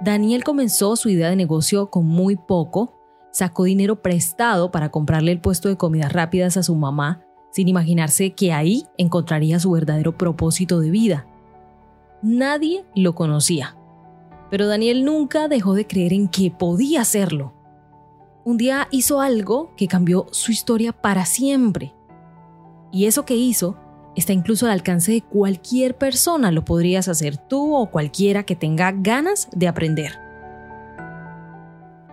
Daniel comenzó su idea de negocio con muy poco, sacó dinero prestado para comprarle el puesto de comidas rápidas a su mamá, sin imaginarse que ahí encontraría su verdadero propósito de vida. Nadie lo conocía, pero Daniel nunca dejó de creer en que podía hacerlo. Un día hizo algo que cambió su historia para siempre. Y eso que hizo está incluso al alcance de cualquier persona, lo podrías hacer tú o cualquiera que tenga ganas de aprender.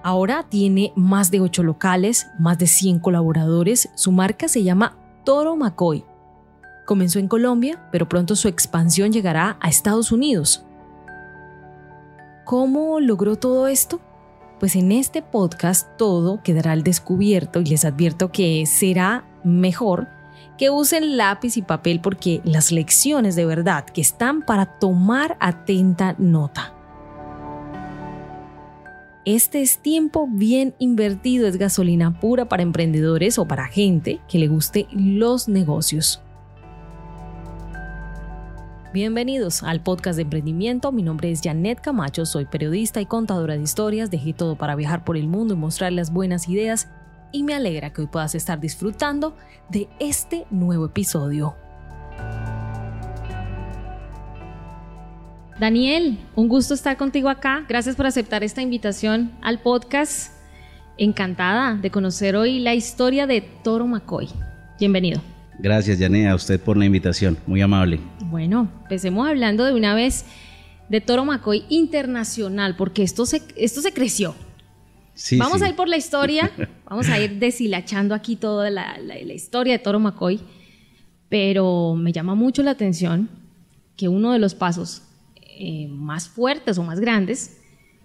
Ahora tiene más de 8 locales, más de 100 colaboradores, su marca se llama Toro McCoy. Comenzó en Colombia, pero pronto su expansión llegará a Estados Unidos. ¿Cómo logró todo esto? Pues en este podcast todo quedará al descubierto y les advierto que será mejor que usen lápiz y papel porque las lecciones de verdad que están para tomar atenta nota. Este es tiempo bien invertido, es gasolina pura para emprendedores o para gente que le guste los negocios. Bienvenidos al podcast de emprendimiento. Mi nombre es Janet Camacho, soy periodista y contadora de historias. Dejé todo para viajar por el mundo y mostrar las buenas ideas y me alegra que hoy puedas estar disfrutando de este nuevo episodio. Daniel, un gusto estar contigo acá. Gracias por aceptar esta invitación al podcast. Encantada de conocer hoy la historia de Toro McCoy. Bienvenido. Gracias, Janet, a usted por la invitación. Muy amable. Bueno, empecemos hablando de una vez de Toro McCoy Internacional, porque esto se, esto se creció. Sí, vamos a ir por la historia, vamos a ir deshilachando aquí toda la, historia de Toro McCoy, pero me llama mucho la atención que uno de los pasos eh, más fuertes o más grandes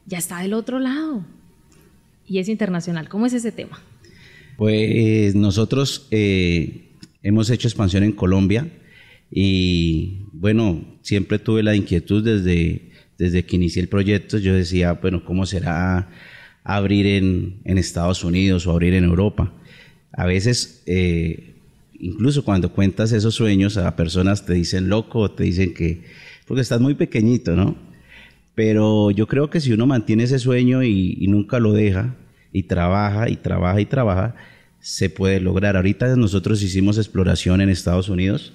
ya está del otro lado y es internacional. ¿Cómo es ese tema? Pues nosotros eh, hemos hecho expansión en Colombia y bueno, siempre tuve la inquietud desde, desde que inicié el proyecto, yo decía, bueno, ¿cómo será abrir en, Estados Unidos o abrir en Europa? A veces, eh, incluso cuando cuentas esos sueños a personas te dicen loco, te dicen que, porque estás muy pequeñito, ¿no? Pero yo creo que si uno mantiene ese sueño y nunca lo deja, y trabaja y trabaja y trabaja, se puede lograr. Ahorita nosotros hicimos exploración en Estados Unidos,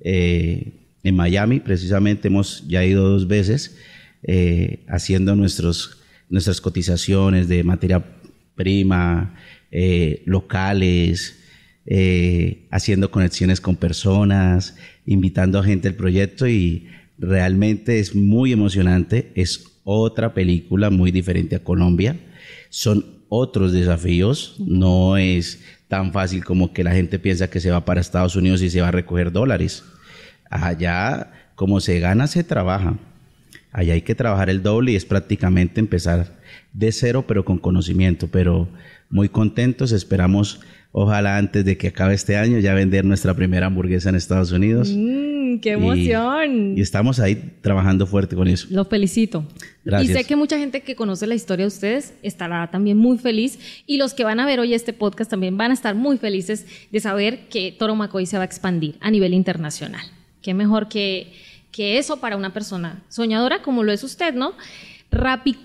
eh, en Miami precisamente hemos ya ido dos veces eh, haciendo nuestros, nuestras cotizaciones de materia prima, eh, locales, haciendo conexiones con personas, invitando a gente al proyecto y realmente es muy emocionante, es otra película muy diferente a Colombia. Son otros desafíos. No es tan fácil como que la gente piensa que se va para Estados Unidos y se va a recoger dólares. Allá, como se gana, se trabaja. Allá hay que trabajar el doble y es prácticamente empezar de cero, pero con conocimiento. Pero muy contentos, esperamos, ojalá antes de que acabe este año, ya vender nuestra primera hamburguesa en Estados Unidos. Mm. ¡Qué emoción! Y, estamos ahí trabajando fuerte con eso. Los felicito. Gracias. Y sé que mucha gente que conoce la historia de ustedes estará también muy feliz. Y los que van a ver hoy este podcast también van a estar muy felices de saber que Toro Macoy se va a expandir a nivel internacional. Qué mejor que, que eso para una persona soñadora como lo es usted, ¿no? Rapi,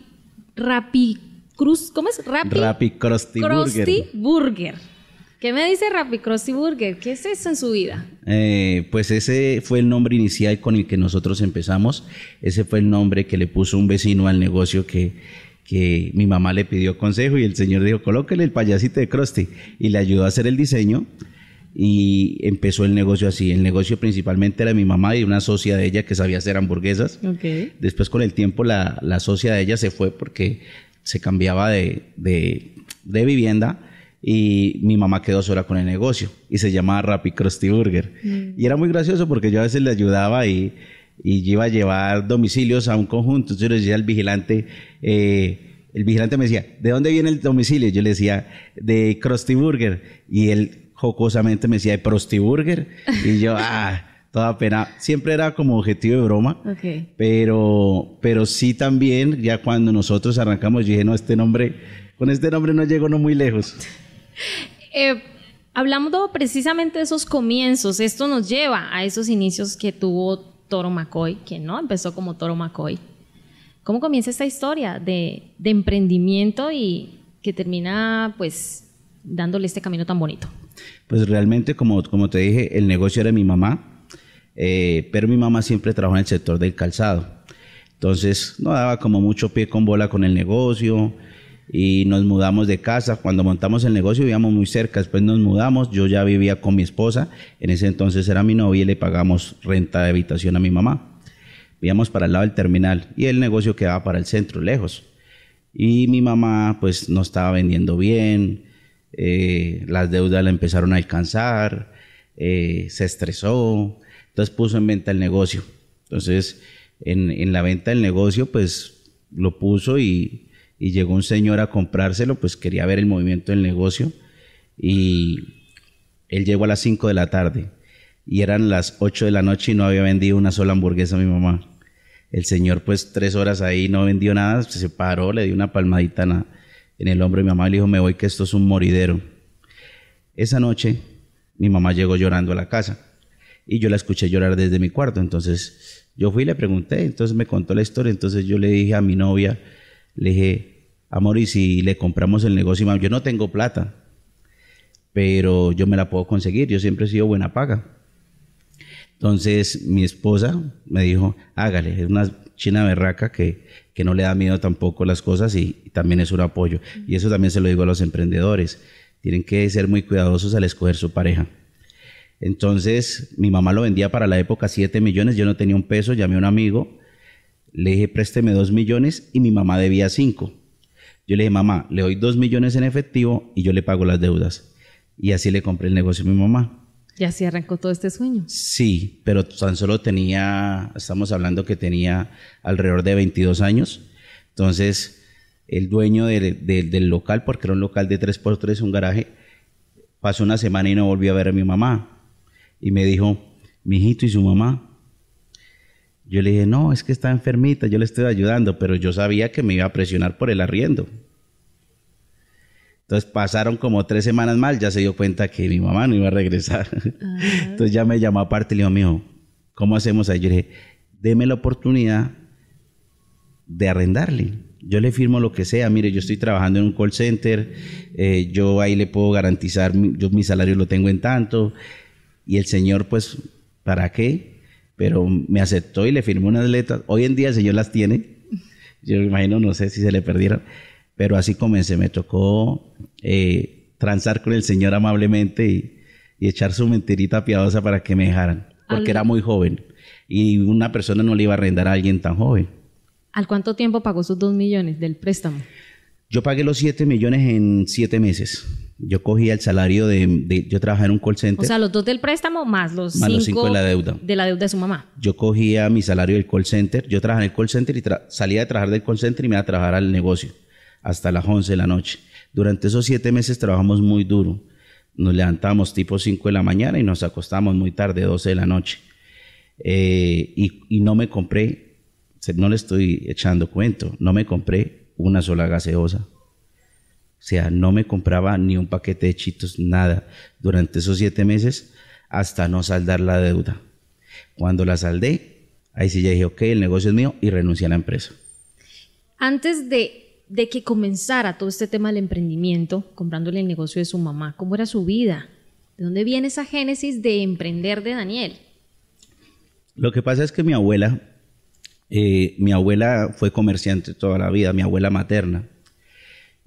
Rapi Cruz, ¿cómo es? Rapi, Rapi Krusty Burger. Burger. ¿Qué me dice Rappi Krusty Burger? ¿Qué es eso en su vida? Eh, pues ese fue el nombre inicial con el que nosotros empezamos. Ese fue el nombre que le puso un vecino al negocio que, que mi mamá le pidió consejo y el señor dijo, colóquele el payasito de Krusty y le ayudó a hacer el diseño y empezó el negocio así. El negocio principalmente era mi mamá y una socia de ella que sabía hacer hamburguesas. Después con el tiempo la, la, socia de ella se fue porque se cambiaba de, de, de vivienda y mi mamá quedó sola con el negocio y se llamaba Rappi Krusty Burger. Mm. Y era muy gracioso porque yo a veces le ayudaba y, y iba a llevar domicilios a un conjunto. Entonces yo le decía al vigilante, eh, el vigilante me decía, ¿de dónde viene el domicilio? Yo le decía, de Krusty Burger. Y él jocosamente me decía, de Krusty Burger. Y yo, ah, toda pena. Siempre era como objetivo de broma. Pero, pero sí también, ya cuando nosotros arrancamos, yo dije, no, este nombre, con este nombre no llego no muy lejos. Eh, hablando precisamente de esos comienzos, esto nos lleva a esos inicios que tuvo Toro McCoy, que no empezó como Toro McCoy. ¿Cómo comienza esta historia de, de emprendimiento y que termina pues dándole este camino tan bonito? Pues realmente, como, como te dije, el negocio era mi mamá, eh, pero mi mamá siempre trabajó en el sector del calzado. Entonces, no daba como mucho pie con bola con el negocio y nos mudamos de casa. Cuando montamos el negocio vivíamos muy cerca, después nos mudamos, yo ya vivía con mi esposa, en ese entonces era mi novia y le pagamos renta de habitación a mi mamá. Vivíamos para el lado del terminal y el negocio quedaba para el centro, lejos. Y mi mamá pues no estaba vendiendo bien, eh, las deudas la empezaron a alcanzar, eh, se estresó, entonces puso en venta el negocio. Entonces, en, en la venta del negocio, pues lo puso y, y llegó un señor a comprárselo, pues quería ver el movimiento del negocio y él llegó a las 5 de la tarde y eran las 8 de la noche y no había vendido una sola hamburguesa a mi mamá. El señor pues tres horas ahí no vendió nada, se paró, le dio una palmadita en el hombro y mi mamá le dijo, me voy que esto es un moridero. Esa noche mi mamá llegó llorando a la casa y yo la escuché llorar desde mi cuarto, entonces yo fui y le pregunté, entonces me contó la historia, entonces yo le dije a mi novia, le dije, amor, ¿y si le compramos el negocio? Yo no tengo plata, pero yo me la puedo conseguir, yo siempre he sido buena paga. Entonces mi esposa me dijo, hágale, es una china berraca que, que no le da miedo tampoco las cosas y, también es un apoyo. Y eso también se lo digo a los emprendedores, tienen que ser muy cuidadosos al escoger su pareja. Entonces mi mamá lo vendía para la época 7 millones, yo no tenía un peso, llamé a un amigo le dije, présteme dos millones y mi mamá debía cinco. Yo le dije, mamá, le doy dos millones en efectivo y yo le pago las deudas. Y así le compré el negocio a mi mamá. ¿Y así arrancó todo este sueño? Sí, pero tan solo tenía, estamos hablando que tenía alrededor de 22 años. Entonces, el dueño de, de, del local, porque era un local de 3x3, un garaje, pasó una semana y no volvió a ver a mi mamá. Y me dijo, mi hijito y su mamá, yo le dije, no, es que está enfermita, yo le estoy ayudando, pero yo sabía que me iba a presionar por el arriendo. Entonces pasaron como tres semanas mal, ya se dio cuenta que mi mamá no iba a regresar. Entonces ya me llamó aparte y le dijo, mijo, ¿cómo hacemos ahí? Yo dije, deme la oportunidad de arrendarle. Yo le firmo lo que sea. Mire, yo estoy trabajando en un call center, eh, yo ahí le puedo garantizar, yo mi salario lo tengo en tanto. Y el señor, pues, ¿para qué? pero me aceptó y le firmó unas letras. Hoy en día el señor las tiene. Yo me imagino, no sé si se le perdieron, pero así comencé. Me tocó eh, transar con el señor amablemente y, echar su mentirita piadosa para que me dejaran, porque era muy joven y una persona no le iba a arrendar a alguien tan joven. ¿Al cuánto tiempo pagó sus dos millones del préstamo? Yo pagué los siete millones en siete meses. Yo cogía el salario de, Yo trabajaba en un call center. O sea, los dos del préstamo más los, cinco de la deuda. De la deuda de su mamá. Yo cogía mi salario del call center. Yo trabajaba en el call center y salía de trabajar del call center y me iba a trabajar al negocio hasta las 11 de la noche. Durante esos siete meses trabajamos muy duro. Nos levantamos tipo 5 de la mañana y nos acostamos muy tarde, 12 de la noche. Eh, y, no me compré, no le estoy echando cuento, no me compré una sola gaseosa o sea, no me compraba ni un paquete de chitos, nada, durante esos siete meses hasta no saldar la deuda. Cuando la saldé, ahí sí ya dije, ok, el negocio es mío y renuncié a la empresa. Antes de, de que comenzara todo este tema del emprendimiento, comprándole el negocio de su mamá, ¿cómo era su vida? ¿De dónde viene esa génesis de emprender de Daniel? Lo que pasa es que mi abuela, eh, mi abuela fue comerciante toda la vida, mi abuela materna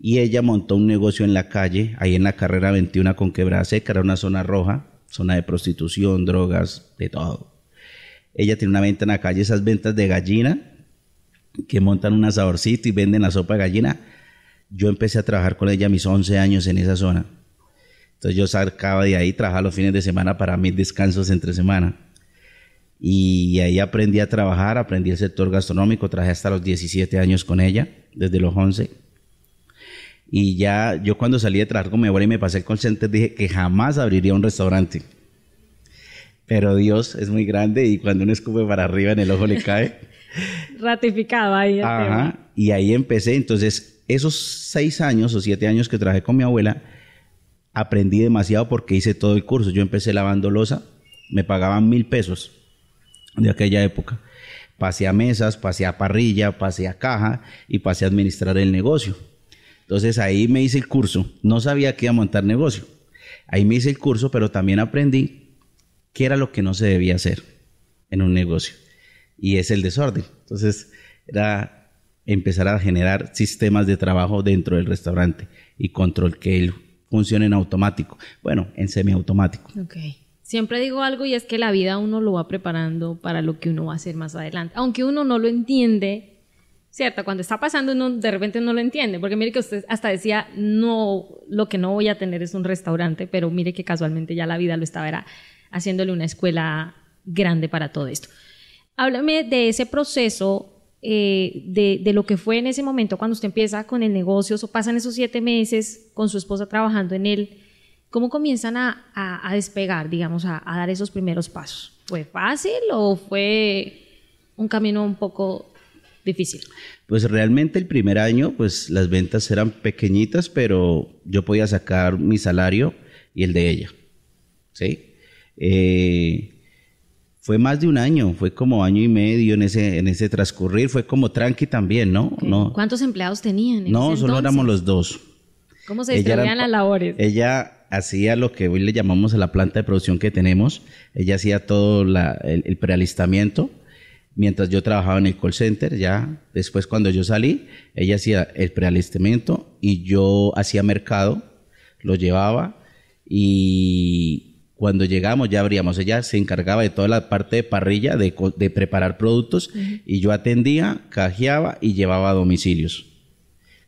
y ella montó un negocio en la calle, ahí en la carrera 21 con Quebrada Seca, era una zona roja, zona de prostitución, drogas, de todo. Ella tiene una venta en la calle, esas ventas de gallina, que montan un asadorcito y venden la sopa de gallina. Yo empecé a trabajar con ella a mis 11 años en esa zona. Entonces yo sacaba de ahí, trabajaba los fines de semana para mis descansos entre semana. Y ahí aprendí a trabajar, aprendí el sector gastronómico, trabajé hasta los 17 años con ella, desde los 11 y ya yo cuando salí de trabajar con mi abuela y me pasé el call dije que jamás abriría un restaurante. Pero Dios es muy grande y cuando uno escupe para arriba en el ojo le cae. Ratificado ahí. Ajá. Y ahí empecé. Entonces, esos seis años o siete años que trabajé con mi abuela, aprendí demasiado porque hice todo el curso. Yo empecé lavando losa, me pagaban mil pesos de aquella época pasé a mesas, pasé a parrilla, pasé a caja y pasé a administrar el negocio. Entonces ahí me hice el curso. No sabía que iba a montar negocio. Ahí me hice el curso, pero también aprendí qué era lo que no se debía hacer en un negocio. Y es el desorden. Entonces era empezar a generar sistemas de trabajo dentro del restaurante y control que él funcione en automático. Bueno, en semiautomático. Ok. Siempre digo algo y es que la vida uno lo va preparando para lo que uno va a hacer más adelante. Aunque uno no lo entiende, ¿cierto? Cuando está pasando uno de repente no lo entiende. Porque mire que usted hasta decía, no, lo que no voy a tener es un restaurante, pero mire que casualmente ya la vida lo estaba haciéndole una escuela grande para todo esto. Háblame de ese proceso, eh, de, lo que fue en ese momento cuando usted empieza con el negocio, o pasan esos siete meses con su esposa trabajando en él ¿Cómo comienzan a, despegar, digamos, a, dar esos primeros pasos? ¿Fue fácil o fue un camino un poco difícil? Pues realmente el primer año, pues las ventas eran pequeñitas, pero yo podía sacar mi salario y el de ella. ¿Sí? Eh, fue más de un año, fue como año y medio en ese, en ese transcurrir, fue como tranqui también, ¿no? no ¿Cuántos empleados tenían? no, solo éramos los dos. ¿Cómo se distribuían las labores? Ella hacía lo que hoy le llamamos a la planta de producción que tenemos. Ella hacía todo el, prealistamiento mientras yo trabajaba en el call center. Ya después cuando yo salí, ella hacía el prealistamiento y yo hacía mercado, lo llevaba y cuando llegamos ya abríamos. Ella se encargaba de toda la parte de parrilla, de, preparar productos y yo atendía, cajeaba y llevaba a domicilios.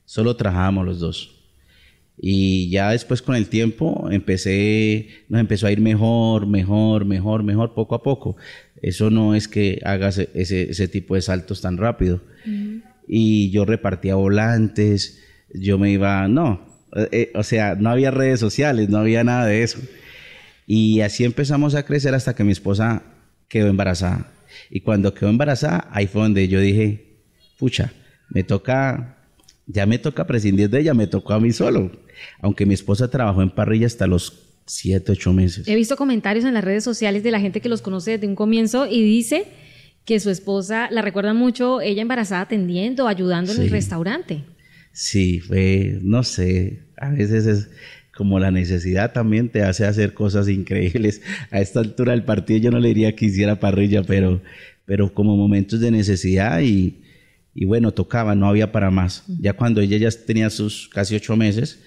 Solo trabajábamos los dos. Y ya después con el tiempo empecé, nos empezó a ir mejor, mejor, mejor, mejor, poco a poco. Eso no es que hagas ese, ese tipo de saltos tan rápido. Y yo repartía volantes, yo me iba, no, eh, eh, o sea, no había redes sociales, no había nada de eso. Y así empezamos a crecer hasta que mi esposa quedó embarazada. Y cuando quedó embarazada, ahí fue donde yo dije, pucha, me toca ya me toca prescindir de ella, me tocó a mí solo. Aunque mi esposa trabajó en parrilla hasta los siete, ocho meses. He visto comentarios en las redes sociales de la gente que los conoce desde un comienzo y dice que su esposa la recuerda mucho, ella embarazada atendiendo, ayudando en el restaurante. Sí, fue, no sé, a veces es como la necesidad también te hace hacer cosas increíbles. A esta altura del partido yo no le diría que hiciera parrilla, pero, pero como momentos de necesidad y, y bueno, tocaba, no había para más. Ya cuando ella ya tenía sus casi ocho meses,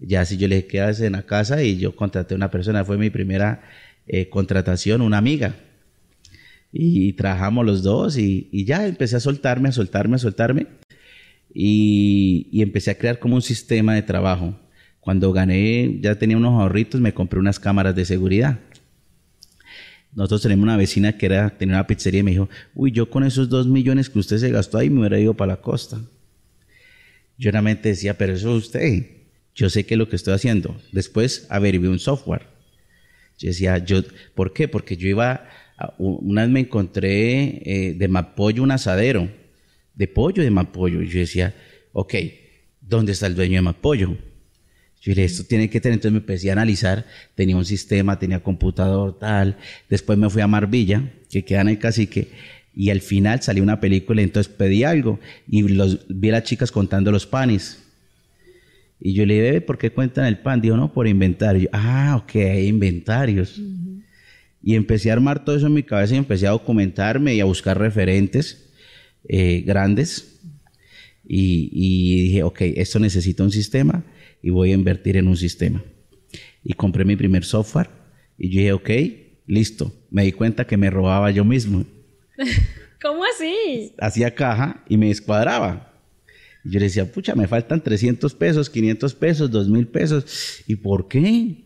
ya si yo le dije, quédate en la casa y yo contraté a una persona, fue mi primera eh, contratación, una amiga. Y, trabajamos los dos y, ya empecé a soltarme, a soltarme, a soltarme. Y, y, empecé a crear como un sistema de trabajo. Cuando gané, ya tenía unos ahorritos, me compré unas cámaras de seguridad. Nosotros tenemos una vecina que era, tenía una pizzería y me dijo, uy, yo con esos dos millones que usted se gastó ahí me hubiera ido para la costa. Yo realmente decía, pero eso es usted. Yo sé qué es lo que estoy haciendo. Después averigué un software. Yo decía, yo, ¿por qué? Porque yo iba, una vez me encontré eh, de Mapollo un asadero, de pollo de Mapollo. Y yo decía, ok, ¿dónde está el dueño de Mapollo? Yo dije, esto tiene que tener, entonces me empecé a analizar, tenía un sistema, tenía computador, tal. Después me fui a Marvilla, que queda en el cacique, y al final salió una película, entonces pedí algo y los, vi a las chicas contando los panes. Y yo le dije, ¿por qué cuentan el pan? Dijo, no, por inventario. ah, ok, hay inventarios. Y empecé a armar todo eso en mi cabeza y empecé a documentarme y a buscar referentes eh, grandes. Y, y, dije, ok, esto necesita un sistema y voy a invertir en un sistema. Y compré mi primer software y yo dije, ok, listo. Me di cuenta que me robaba yo mismo. ¿Cómo así? Hacía caja y me descuadraba. Y yo le decía, pucha, me faltan 300 pesos, 500 pesos, 2000 pesos. ¿Y por qué?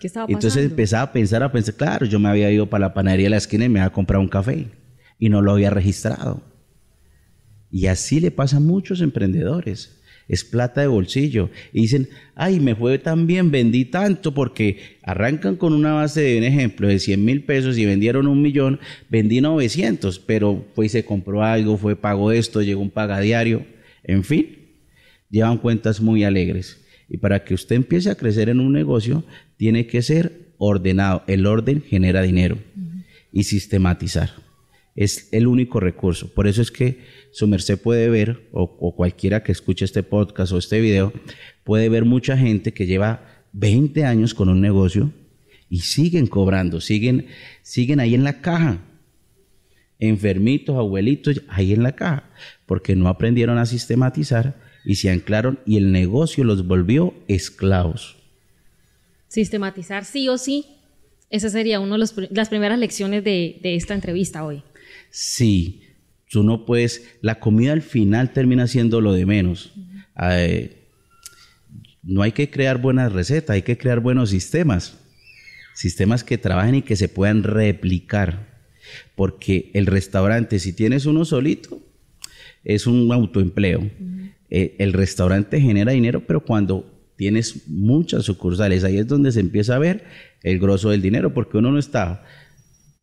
¿Qué estaba pasando? Entonces empezaba a pensar, a pensar, claro, yo me había ido para la panadería de la esquina y me había comprado un café y no lo había registrado. Y así le pasa a muchos emprendedores es plata de bolsillo. Y dicen, ay, me fue tan bien, vendí tanto, porque arrancan con una base de un ejemplo de 100 mil pesos y vendieron un millón, vendí 900, pero pues se compró algo, fue pago esto, llegó un pagadiario, en fin, llevan cuentas muy alegres. Y para que usted empiece a crecer en un negocio, tiene que ser ordenado. El orden genera dinero y sistematizar. es el único recurso. Por eso es que su merced puede ver, o, cualquiera que escuche este podcast o este video, puede ver mucha gente que lleva 20 años con un negocio y siguen cobrando, siguen, siguen ahí en la caja. Enfermitos, abuelitos, ahí en la caja, porque no aprendieron a sistematizar y se anclaron y el negocio los volvió esclavos. Sistematizar sí o sí. Esa sería una de las primeras lecciones de, de esta entrevista hoy. Sí, tú no puedes, la comida al final termina siendo lo de menos. no hay que crear buenas recetas, hay que crear buenos sistemas. Sistemas que trabajen y que se puedan replicar. Porque el restaurante, si tienes uno solito, es un autoempleo. Eh, el restaurante genera dinero, pero cuando tienes muchas sucursales, ahí es donde se empieza a ver el grosso del dinero, porque uno no está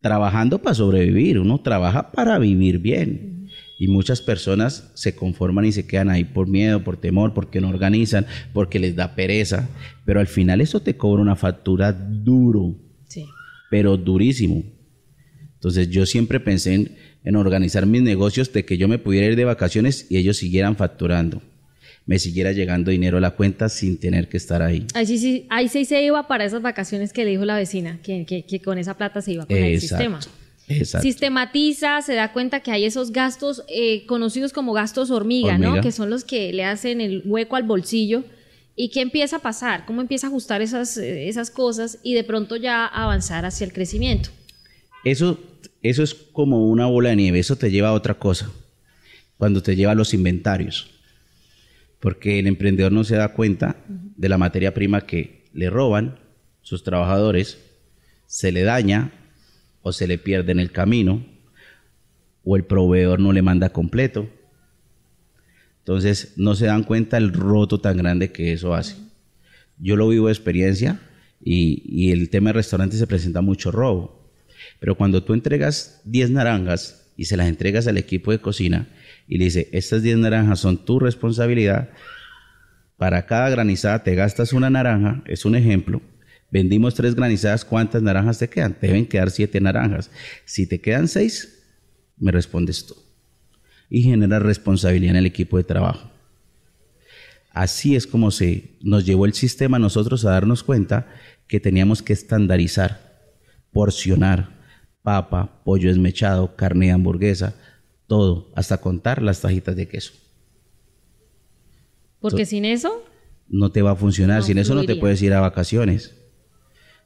trabajando para sobrevivir, uno trabaja para vivir bien. Y muchas personas se conforman y se quedan ahí por miedo, por temor, porque no organizan, porque les da pereza. Pero al final eso te cobra una factura duro, sí. pero durísimo. Entonces yo siempre pensé en, en organizar mis negocios de que yo me pudiera ir de vacaciones y ellos siguieran facturando me siguiera llegando dinero a la cuenta sin tener que estar ahí. Ahí sí, ahí sí se iba para esas vacaciones que le dijo la vecina, que, que, con esa plata se iba con el sistema. Exacto. Sistematiza, se da cuenta que hay esos gastos eh, conocidos como gastos hormiga, ¿no? Que son los que le hacen el hueco al bolsillo. ¿Y qué empieza a pasar? ¿Cómo empieza a ajustar esas, eh, esas cosas y de pronto ya avanzar hacia el crecimiento? Eso, eso es como una bola de nieve, eso te lleva a otra cosa, cuando te lleva a los inventarios porque el emprendedor no se da cuenta de la materia prima que le roban sus trabajadores, se le daña o se le pierde en el camino, o el proveedor no le manda completo. Entonces no se dan cuenta el roto tan grande que eso hace. Yo lo vivo de experiencia y, y el tema de restaurantes se presenta mucho robo. Pero cuando tú entregas 10 naranjas y se las entregas al equipo de cocina, y le dice, estas 10 naranjas son tu responsabilidad. Para cada granizada te gastas una naranja, es un ejemplo. Vendimos tres granizadas, ¿cuántas naranjas te quedan? Te deben quedar siete naranjas. Si te quedan seis, me respondes tú. Y genera responsabilidad en el equipo de trabajo. Así es como se nos llevó el sistema nosotros a darnos cuenta que teníamos que estandarizar, porcionar papa, pollo esmechado, carne de hamburguesa, todo, hasta contar las tajitas de queso. Porque sin eso... No te va a funcionar, sin eso no te puedes ir a vacaciones.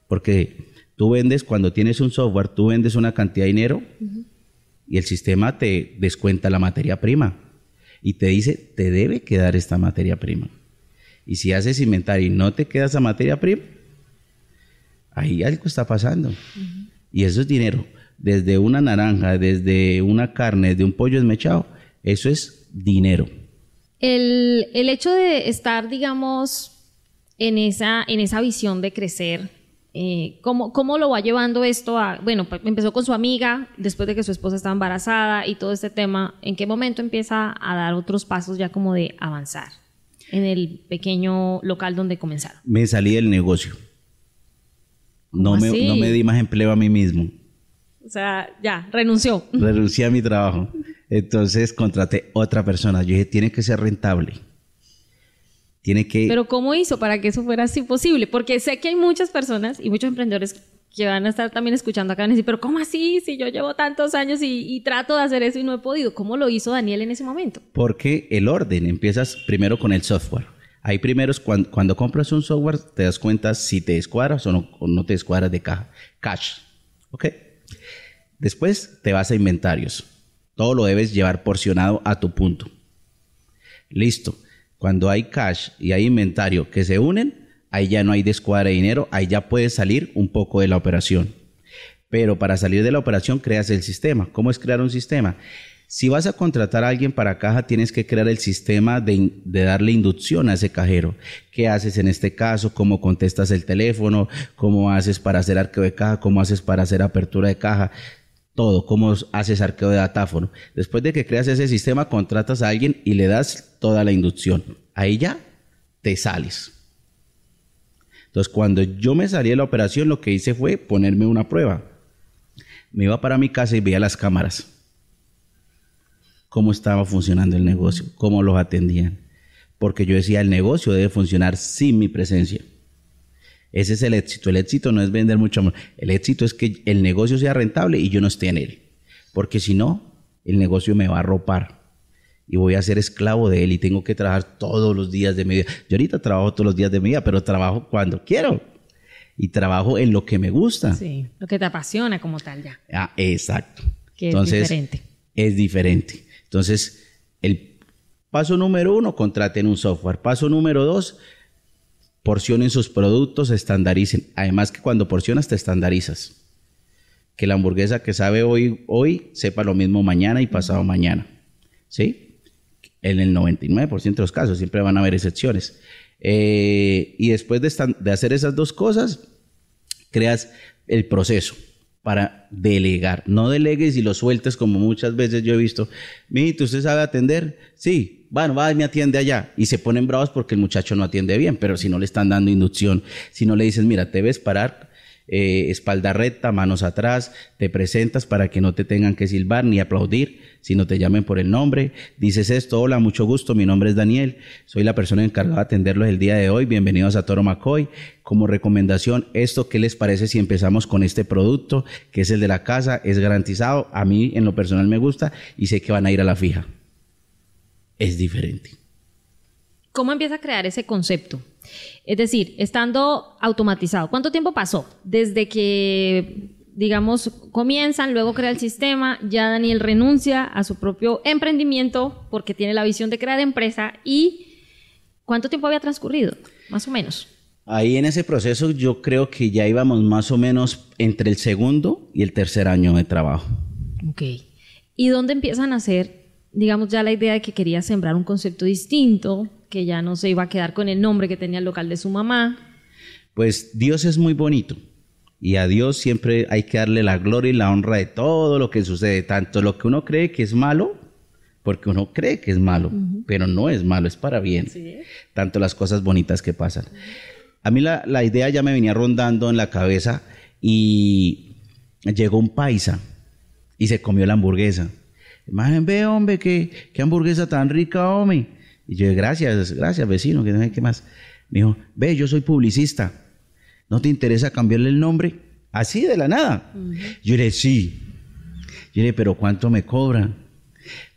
Porque tú vendes, cuando tienes un software, tú vendes una cantidad de dinero y el sistema te descuenta la materia prima y te dice, te debe quedar esta materia prima. Y si haces inventario y no te queda esa materia prima, ahí algo está pasando. Y eso es dinero desde una naranja, desde una carne, desde un pollo esmechado, eso es dinero. El, hecho de estar, digamos, en esa, en esa visión de crecer, eh, ¿cómo, ¿cómo, lo va llevando esto a, bueno, pues, empezó con su amiga, después de que su esposa estaba embarazada y todo este tema, ¿en qué momento empieza a dar otros pasos ya como de avanzar en el pequeño local donde comenzaron? Me salí del negocio. No me, no me di más empleo a mí mismo. O sea, ya, renunció. Renuncié a mi trabajo. Entonces contraté otra persona. Yo dije, tiene que ser rentable. Tiene que... Pero ¿cómo hizo para que eso fuera así posible? Porque sé que hay muchas personas y muchos emprendedores que van a estar también escuchando acá y decir, pero ¿cómo así? Si yo llevo tantos años y, trato de hacer eso y no he podido. ¿Cómo lo hizo Daniel en ese momento? Porque el orden, empiezas primero con el software. Hay primeros, cuando, cuando compras un software, te das cuenta si te descuadras o no, o no te descuadras de caja. Cash. ¿Ok? Después te vas a inventarios. Todo lo debes llevar porcionado a tu punto. Listo. Cuando hay cash y hay inventario que se unen, ahí ya no hay descuadra de dinero, ahí ya puedes salir un poco de la operación. Pero para salir de la operación creas el sistema. ¿Cómo es crear un sistema? Si vas a contratar a alguien para caja, tienes que crear el sistema de, darle inducción a ese cajero. ¿Qué haces en este caso? ¿Cómo contestas el teléfono? ¿Cómo haces para hacer arqueo de caja? ¿Cómo haces para hacer apertura de caja? Todo, cómo haces arqueo de datáfono. Después de que creas ese sistema, contratas a alguien y le das toda la inducción. Ahí ya te sales. Entonces, cuando yo me salí de la operación, lo que hice fue ponerme una prueba. me iba para mi casa y veía las cámaras. Cómo estaba funcionando el negocio, cómo los atendían. Porque yo decía, el negocio debe funcionar sin mi presencia. Ese es el éxito. El éxito no es vender mucho amor. El éxito es que el negocio sea rentable y yo no esté en él. Porque si no, el negocio me va a ropar y voy a ser esclavo de él y tengo que trabajar todos los días de mi vida. Yo ahorita trabajo todos los días de mi vida, pero trabajo cuando quiero y trabajo en lo que me gusta. Sí, lo que te apasiona como tal ya. Ah, exacto. Que es diferente. Es diferente. Entonces, el paso número uno, contraten un software. Paso número dos, porcionen sus productos, estandaricen. Además que cuando porcionas te estandarizas. Que la hamburguesa que sabe hoy, hoy sepa lo mismo mañana y pasado mañana. ¿Sí? En el 99% de los casos, siempre van a haber excepciones. Eh, y después de, de hacer esas dos cosas, creas el proceso para delegar. No delegues y lo sueltes como muchas veces yo he visto. Mijito, ¿usted sabe atender? Sí. Bueno, va y me atiende allá. Y se ponen bravos porque el muchacho no atiende bien, pero si no le están dando inducción, si no le dices, mira, te ves parar, eh, espalda recta, manos atrás, te presentas para que no te tengan que silbar ni aplaudir, sino te llamen por el nombre, dices esto, hola, mucho gusto, mi nombre es Daniel, soy la persona encargada de atenderlos el día de hoy, bienvenidos a Toro McCoy, como recomendación, esto, ¿qué les parece si empezamos con este producto, que es el de la casa, es garantizado, a mí en lo personal me gusta y sé que van a ir a la fija. Es diferente. ¿Cómo empieza a crear ese concepto? Es decir, estando automatizado, ¿cuánto tiempo pasó desde que, digamos, comienzan, luego crea el sistema, ya Daniel renuncia a su propio emprendimiento porque tiene la visión de crear empresa y cuánto tiempo había transcurrido, más o menos? Ahí en ese proceso yo creo que ya íbamos más o menos entre el segundo y el tercer año de trabajo. Ok. ¿Y dónde empiezan a hacer digamos, ya la idea de que quería sembrar un concepto distinto, que ya no se iba a quedar con el nombre que tenía el local de su mamá. Pues Dios es muy bonito y a Dios siempre hay que darle la gloria y la honra de todo lo que sucede, tanto lo que uno cree que es malo, porque uno cree que es malo, pero no es malo, es para bien, tanto las cosas bonitas que pasan. A mí la, la idea ya me venía rondando en la cabeza y llegó un paisa y se comió la hamburguesa. Imagen, ve, hombre, qué, qué hamburguesa tan rica, hombre. Y yo, gracias, gracias, vecino, que no sé qué más. Me dijo, ve, yo soy publicista. ¿No te interesa cambiarle el nombre? Así de la nada. Yo le dije, sí. Yo le dije, pero ¿cuánto me cobran?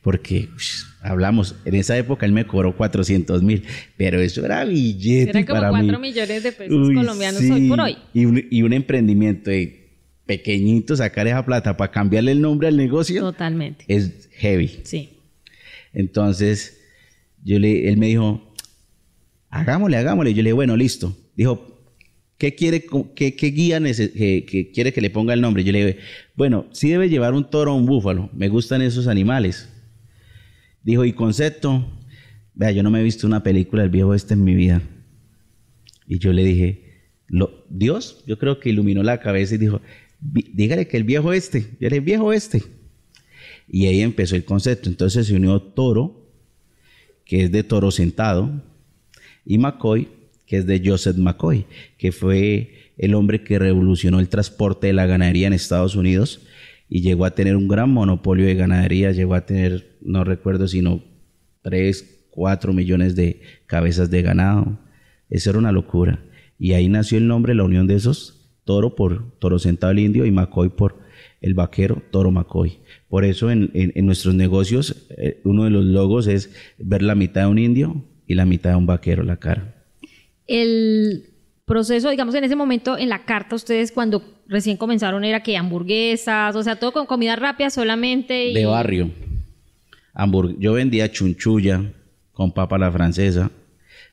Porque hablamos, en esa época él me cobró 400 mil, pero eso era billete. Era como 4 millones de pesos colombianos hoy por hoy. Y un, y un emprendimiento de pequeñito, sacar esa plata para cambiarle el nombre al negocio. Totalmente. Es heavy. Sí. Entonces, yo le, él me dijo, hagámosle, hagámosle. Yo le dije, bueno, listo. Dijo, ¿qué quiere, qué, qué guía que, quiere que le ponga el nombre? Yo le dije, bueno, sí debe llevar un toro o un búfalo. Me gustan esos animales. Dijo, ¿y concepto? Vea, yo no me he visto una película del viejo este en mi vida. Y yo le dije, Dios, yo creo que iluminó la cabeza y dijo, dígale que el viejo este, el viejo este. Y ahí empezó el concepto. Entonces se unió Toro, que es de Toro Sentado, y McCoy, que es de Joseph McCoy, que fue el hombre que revolucionó el transporte de la ganadería en Estados Unidos y llegó a tener un gran monopolio de ganadería, llegó a tener, no recuerdo, sino 3, 4 millones de cabezas de ganado. Eso era una locura. Y ahí nació el nombre, la unión de esos toro por toro sentado el indio y Macoy por el vaquero toro Macoy. Por eso en, nuestros negocios eh, uno de los logos es ver la mitad de un indio y la mitad de un vaquero, la cara. El proceso, digamos, en ese momento en la carta, ustedes cuando recién comenzaron era que hamburguesas, o sea, todo con comida rápida solamente. De barrio. Yo vendía chunchulla con papa la francesa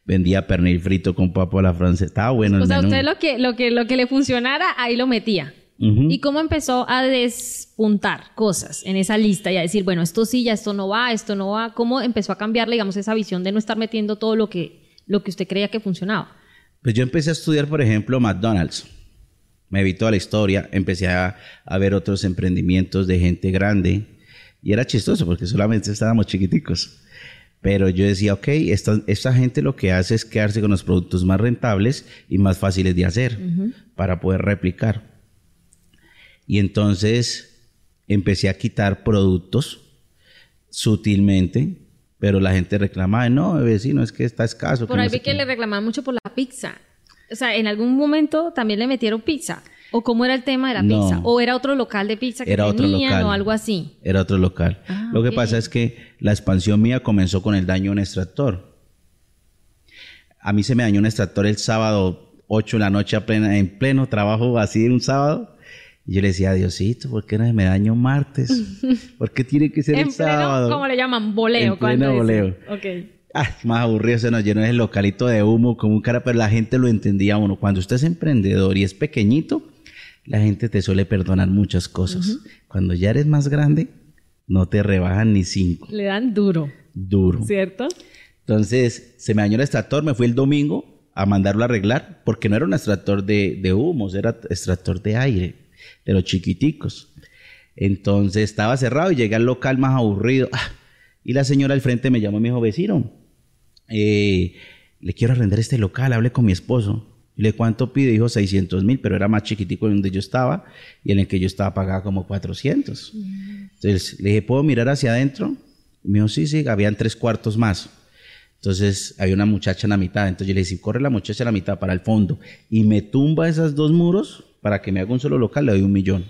vendía pernil frito con papo a la francesa. Estaba bueno. o sea, usted lo que, lo, que, lo que le funcionara, ahí lo metía. ¿Y cómo empezó a despuntar cosas en esa lista y a decir, bueno, esto sí, ya esto no va, esto no va? ¿Cómo empezó a cambiar, digamos, esa visión de no estar metiendo todo lo que, lo que usted creía que funcionaba? Pues yo empecé a estudiar, por ejemplo, McDonald's. Me vi toda la historia, empecé a, a ver otros emprendimientos de gente grande y era chistoso porque solamente estábamos chiquiticos. Pero yo decía, ok, esta, esta, gente lo que hace es quedarse con los productos más rentables y más fáciles de hacer para poder replicar. Y entonces empecé a quitar productos sutilmente, pero la gente reclamaba, no, vecino, es que está escaso. Por que ahí no vi que qué". le reclamaban mucho por la pizza. O sea, en algún momento también le metieron pizza. ¿O cómo era el tema de la No. pizza? ¿O era otro local de pizza que Era otro tenían local. o algo así? Era otro local. Ah, Lo que pasa es que la expansión mía comenzó con el daño a un extractor. A mí se me dañó un extractor el sábado 8 de la noche a plena- en pleno trabajo así un sábado. Y yo le decía, Diosito, ¿por qué no se me daño martes? ¿Por qué tiene que ser En el sábado? ¿cómo le llaman? Boleo. En pleno dicen. voleo. Ok. Ah, más aburrido se nos llenó el localito de humo como un cara, pero la gente lo entendía uno. Cuando usted es emprendedor y es pequeñito, la gente te suele perdonar muchas cosas. Cuando ya eres más grande, no te rebajan ni cinco. Le dan duro, Duro. ¿cierto? Entonces, se me dañó el extractor, me fui el domingo a mandarlo a arreglar, porque no era un extractor de, de humos, era extractor de aire, de los chiquiticos. Entonces, estaba cerrado y llegué al local más aburrido. Ah, y la señora al frente me llamó y me dijo, vecino, eh, le quiero arrendar este local, hable con mi esposo. Y le cuánto pide, dijo 600 mil, pero era más chiquitico en donde yo estaba y en el que yo estaba pagaba como 400. Entonces le dije, ¿puedo mirar hacia adentro? Y me dijo, sí, sí, habían tres cuartos más. Entonces había una muchacha en la mitad. Entonces yo le dije, corre la muchacha en la mitad para el fondo y me tumba esos dos muros para que me haga un solo local, le doy un millón.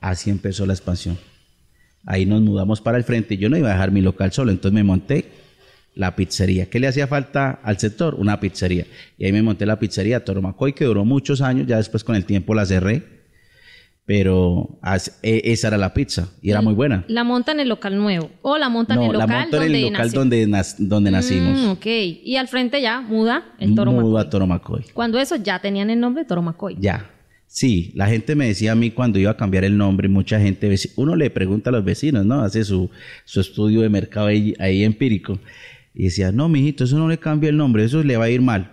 Así empezó la expansión. Ahí nos mudamos para el frente. Yo no iba a dejar mi local solo, entonces me monté la pizzería. ¿Qué le hacía falta al sector? Una pizzería. Y ahí me monté la pizzería Toromacoy, que duró muchos años. Ya después con el tiempo la cerré. Pero e- esa era la pizza y era muy buena. La montan en el local nuevo. O la montan en el la local en donde el local donde, nas- donde nacimos. Mm, ok. Y al frente ya muda el Toro Mudo Macoy. a Toromacoy. Cuando eso ya tenían el nombre Toro Macoy. Ya. Sí, la gente me decía a mí cuando iba a cambiar el nombre, mucha gente, uno le pregunta a los vecinos, ¿no? Hace su, su estudio de mercado ahí, ahí empírico. Y decía, no, mijito, eso no le cambia el nombre, eso le va a ir mal.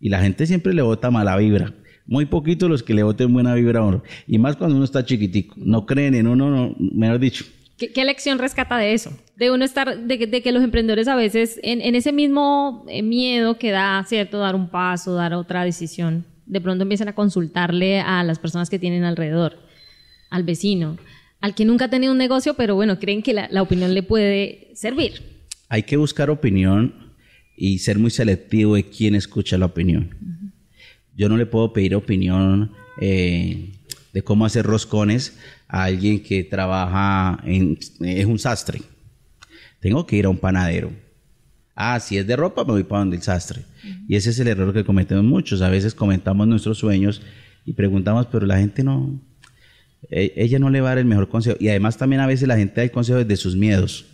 Y la gente siempre le bota mala vibra. Muy poquitos los que le voten buena vibra a uno. Y más cuando uno está chiquitico. No creen en uno, no, mejor dicho. ¿Qué, lección rescata de eso? De uno estar, de, que- los emprendedores a veces, en, ese mismo eh, miedo que da, ¿cierto? Dar un paso, dar otra decisión, de pronto empiezan a consultarle a las personas que tienen alrededor, al vecino, al que nunca ha tenido un negocio, pero bueno, creen que la opinión le puede servir. Hay que buscar opinión y ser muy selectivo de quién escucha la opinión. Yo no le puedo pedir opinión eh, de cómo hacer roscones a alguien que trabaja en es un sastre. Tengo que ir a un panadero. Ah, si es de ropa, me voy para donde el sastre. Y ese es el error que cometemos muchos. A veces comentamos nuestros sueños y preguntamos, pero la gente no, e- ella no le va a dar el mejor consejo. Y además también a veces la gente da el consejo desde sus miedos.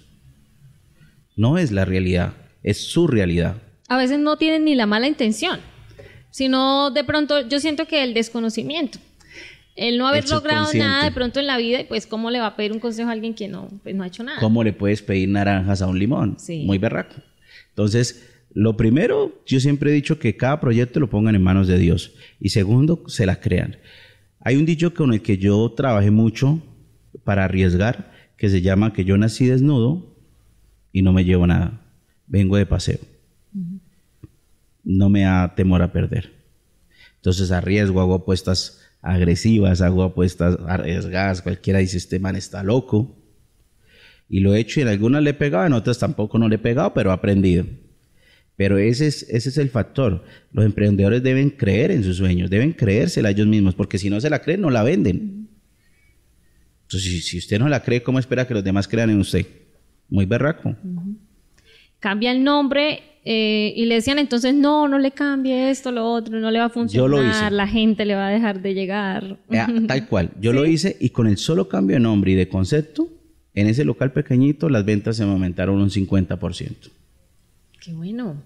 No es la realidad, es su realidad. A veces no tienen ni la mala intención, sino de pronto yo siento que el desconocimiento. El no haber logrado nada de pronto en la vida, y pues cómo le va a pedir un consejo a alguien que no, pues no ha hecho nada. ¿Cómo le puedes pedir naranjas a un limón? Sí. Muy berraco. Entonces, lo primero, yo siempre he dicho que cada proyecto lo pongan en manos de Dios. Y segundo, se la crean. Hay un dicho con el que yo trabajé mucho para arriesgar, que se llama que yo nací desnudo y no me llevo nada. Vengo de paseo. No me da temor a perder. Entonces arriesgo, hago apuestas agresivas, hago apuestas arriesgadas. Cualquiera dice, este man está loco. Y lo he hecho y en algunas le he pegado, en otras tampoco no le he pegado, pero he aprendido. Pero ese es, ese es el factor. Los emprendedores deben creer en sus sueños, deben creérsela ellos mismos, porque si no se la creen, no la venden. Entonces, si, si usted no la cree, ¿cómo espera que los demás crean en usted? Muy berraco. Cambia el nombre eh, y le decían entonces, no, no le cambie esto, lo otro, no le va a funcionar, Yo lo hice. la gente le va a dejar de llegar. Eh, tal cual. Yo lo hice y con el solo cambio de nombre y de concepto, en ese local pequeñito, las ventas se me aumentaron un 50%. Qué bueno.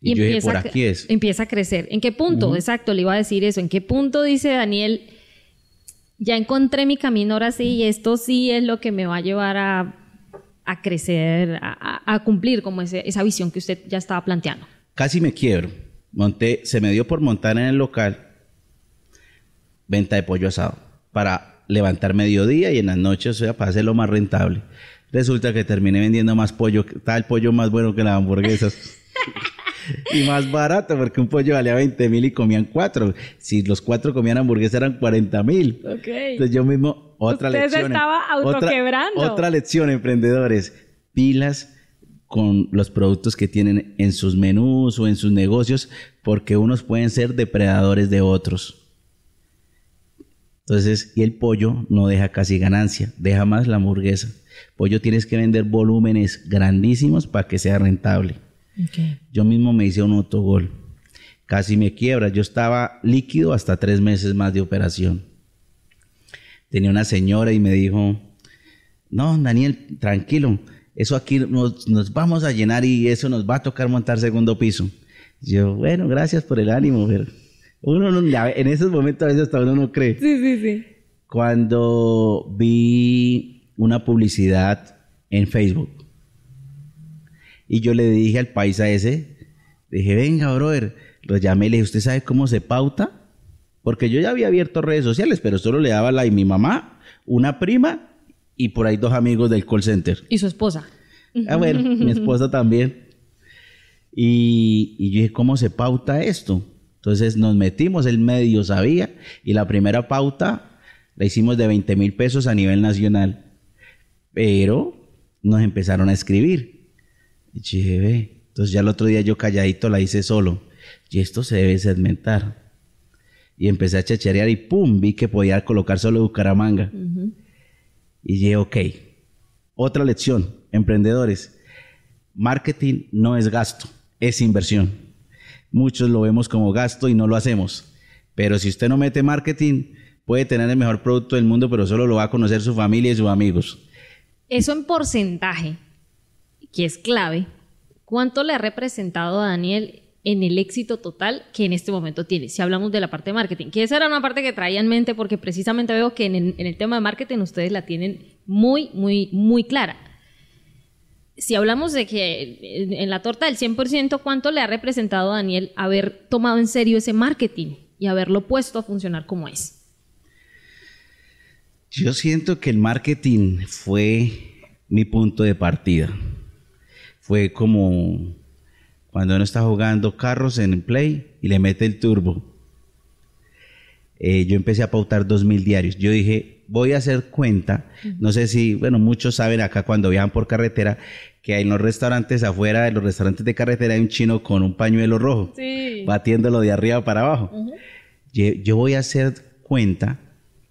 Y, yo dije, por aquí es. Empieza a crecer. ¿En qué punto? Exacto, le iba a decir eso. ¿En qué punto dice Daniel, ya encontré mi camino ahora sí y esto sí es lo que me va a llevar a, a crecer, a, cumplir como ese- esa visión que usted ya estaba planteando? Casi me quiebro. Monté, se me dio por montar en el local venta de pollo asado para levantar mediodía y en las noches, o sea, para hacerlo más rentable. Resulta que terminé vendiendo más pollo, el pollo más bueno que las hamburguesas. y más barato, porque un pollo valía 20 mil y comían cuatro. Si los cuatro comían hamburguesa eran 40 mil. Entonces yo mismo, otra Usted lección. se estaba autoquebrando. Otra, otra lección, emprendedores. Pilas con los productos que tienen en sus menús o en sus negocios, porque unos pueden ser depredadores de otros. Entonces, y el pollo no deja casi ganancia, deja más la hamburguesa. Pollo tienes que vender volúmenes grandísimos para que sea rentable. Yo mismo me hice un autogol. Casi me quiebra. Yo estaba líquido hasta tres meses más de operación. Tenía una señora y me dijo, no, Daniel, tranquilo. Eso aquí nos, nos vamos a llenar y eso nos va a tocar montar segundo piso. Yo, bueno, gracias por el ánimo, pero uno no, en esos momentos a veces hasta uno no cree. Sí, sí, sí. Cuando vi una publicidad en Facebook y yo le dije al paisa ese, dije, venga, brother, lo llamé y le dije, ¿usted sabe cómo se pauta? Porque yo ya había abierto redes sociales, pero solo le daba la y mi mamá, una prima y por ahí dos amigos del call center. ¿Y su esposa? Ah, bueno, mi esposa también. Y, y yo dije, ¿cómo se pauta esto? Entonces nos metimos, el medio sabía, y la primera pauta la hicimos de 20 mil pesos a nivel nacional. Pero nos empezaron a escribir. Y. Entonces ya el otro día yo calladito la hice solo. Y esto se debe segmentar. Y empecé a chacharear y pum, vi que podía colocar solo Bucaramanga. Y dije, ok. Otra lección, emprendedores. Marketing no es gasto, es inversión. Muchos lo vemos como gasto y no lo hacemos. Pero si usted no mete marketing, puede tener el mejor producto del mundo, pero solo lo va a conocer su familia y sus amigos. Eso en porcentaje, que es clave, ¿cuánto le ha representado a Daniel en el éxito total que en este momento tiene? Si hablamos de la parte de marketing, que esa era una parte que traía en mente porque precisamente veo que en el, tema de marketing ustedes la tienen muy, muy, muy clara si hablamos de que en la torta del 100%, ¿cuánto le ha representado a Daniel haber tomado en serio ese marketing y haberlo puesto a funcionar como es? Yo siento que el marketing fue mi punto de partida. Fue como cuando uno está jugando carros en play y le mete el turbo. Eh, yo empecé a pautar dos mil diarios. Yo dije, voy a hacer cuenta. No sé si, bueno, muchos saben acá cuando viajan por carretera que hay en los restaurantes afuera de los restaurantes de carretera hay un chino con un pañuelo rojo, batiéndolo de arriba para abajo. yo, voy a hacer cuenta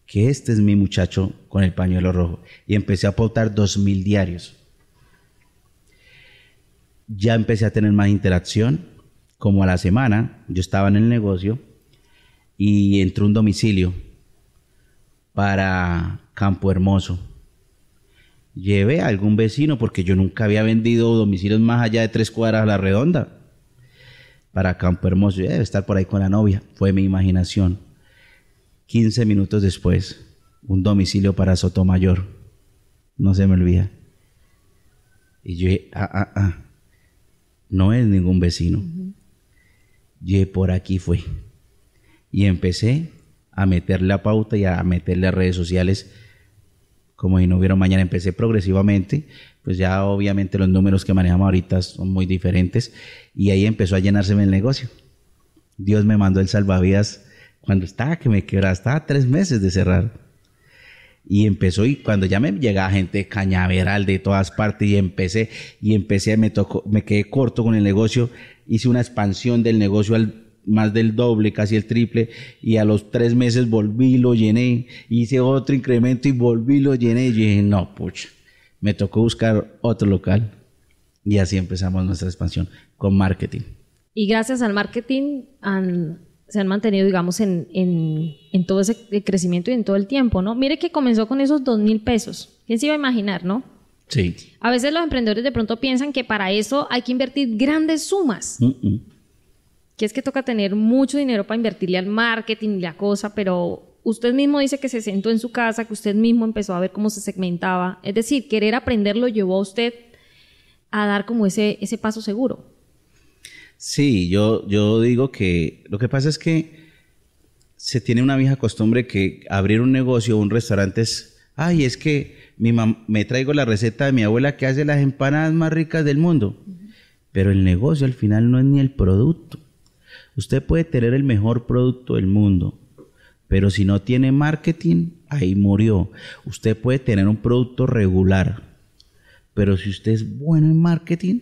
que este es mi muchacho con el pañuelo rojo. Y empecé a pautar dos mil diarios. Ya empecé a tener más interacción. Como a la semana, yo estaba en el negocio y entró un domicilio para Campo Hermoso lleve a algún vecino, porque yo nunca había vendido domicilios más allá de tres cuadras a la redonda. Para Campo Hermoso, debe estar por ahí con la novia, fue mi imaginación. 15 minutos después, un domicilio para Sotomayor, no se me olvida. Y yo dije, ah, ah, ah, no es ningún vecino. Y por aquí fue. Y empecé a meterle la pauta y a meterle a redes sociales como si no hubiera mañana. Empecé progresivamente, pues ya obviamente los números que manejamos ahorita son muy diferentes y ahí empezó a llenárseme el negocio. Dios me mandó el salvavidas cuando estaba que me quebraba, estaba tres meses de cerrar. Y empezó y cuando ya me llegaba gente cañaveral de todas partes y empecé y empecé, me tocó, me quedé corto con el negocio, hice una expansión del negocio al más del doble, casi el triple, y a los tres meses volví, lo llené, hice otro incremento y volví, lo llené, y dije, no, pucha, me tocó buscar otro local. Y así empezamos nuestra expansión con marketing. Y gracias al marketing se han mantenido, digamos, en, en, todo ese crecimiento y en todo el tiempo, ¿no? Mire que comenzó con esos dos mil pesos. ¿Quién se iba a imaginar, no? Sí. A veces los emprendedores de pronto piensan que para eso hay que invertir grandes sumas que es que toca tener mucho dinero para invertirle al marketing y la cosa, pero usted mismo dice que se sentó en su casa, que usted mismo empezó a ver cómo se segmentaba. Es decir, querer aprender lo llevó a usted a dar como ese, ese paso seguro. Sí, yo, yo digo que lo que pasa es que se tiene una vieja costumbre que abrir un negocio o un restaurante es, ay, es que mi me traigo la receta de mi abuela que hace las empanadas más ricas del mundo Pero el negocio al final no es ni el producto. Usted puede tener el mejor producto del mundo, pero si no tiene marketing, ahí murió. Usted puede tener un producto regular, pero si usted es bueno en marketing,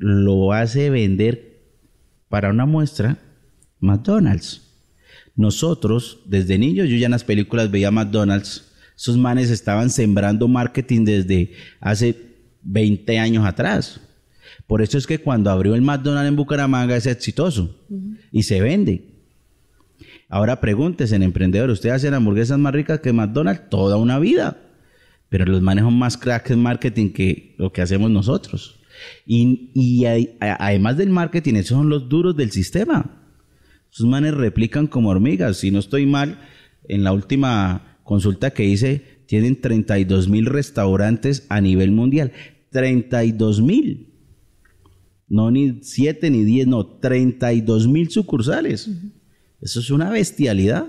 lo hace vender para una muestra McDonald's. Nosotros, desde niños, yo ya en las películas veía McDonald's. Esos manes estaban sembrando marketing desde hace 20 años atrás. Por eso es que cuando abrió el McDonald's en Bucaramanga es exitoso y se vende. Ahora pregúntese, en emprendedor, ¿usted hace hamburguesas más ricas que McDonald's? Toda una vida. Pero los manejos más cracks en marketing que lo que hacemos nosotros. Y, además del marketing, esos son los duros del sistema. Esos manes replican como hormigas. Si no estoy mal, en la última consulta que hice, tienen 32 mil restaurantes a nivel mundial. 32 mil. No ni 7 ni 10, no, 32 mil sucursales. Eso es una bestialidad.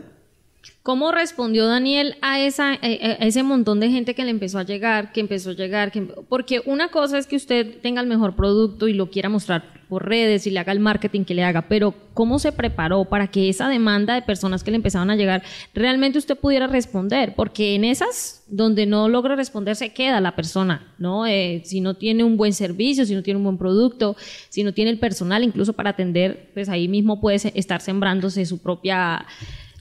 ¿Cómo respondió Daniel a, esa, ese montón de gente que le empezó a llegar, que empezó a llegar? porque una cosa es que usted tenga el mejor producto y lo quiera mostrar por redes y le haga el marketing que le haga, pero ¿cómo se preparó para que esa demanda de personas que le empezaban a llegar realmente usted pudiera responder? Porque en esas donde no logra responder se queda la persona, ¿no? Eh, si no tiene un buen servicio, si no tiene un buen producto, si no tiene el personal incluso para atender, pues ahí mismo puede estar sembrándose su propia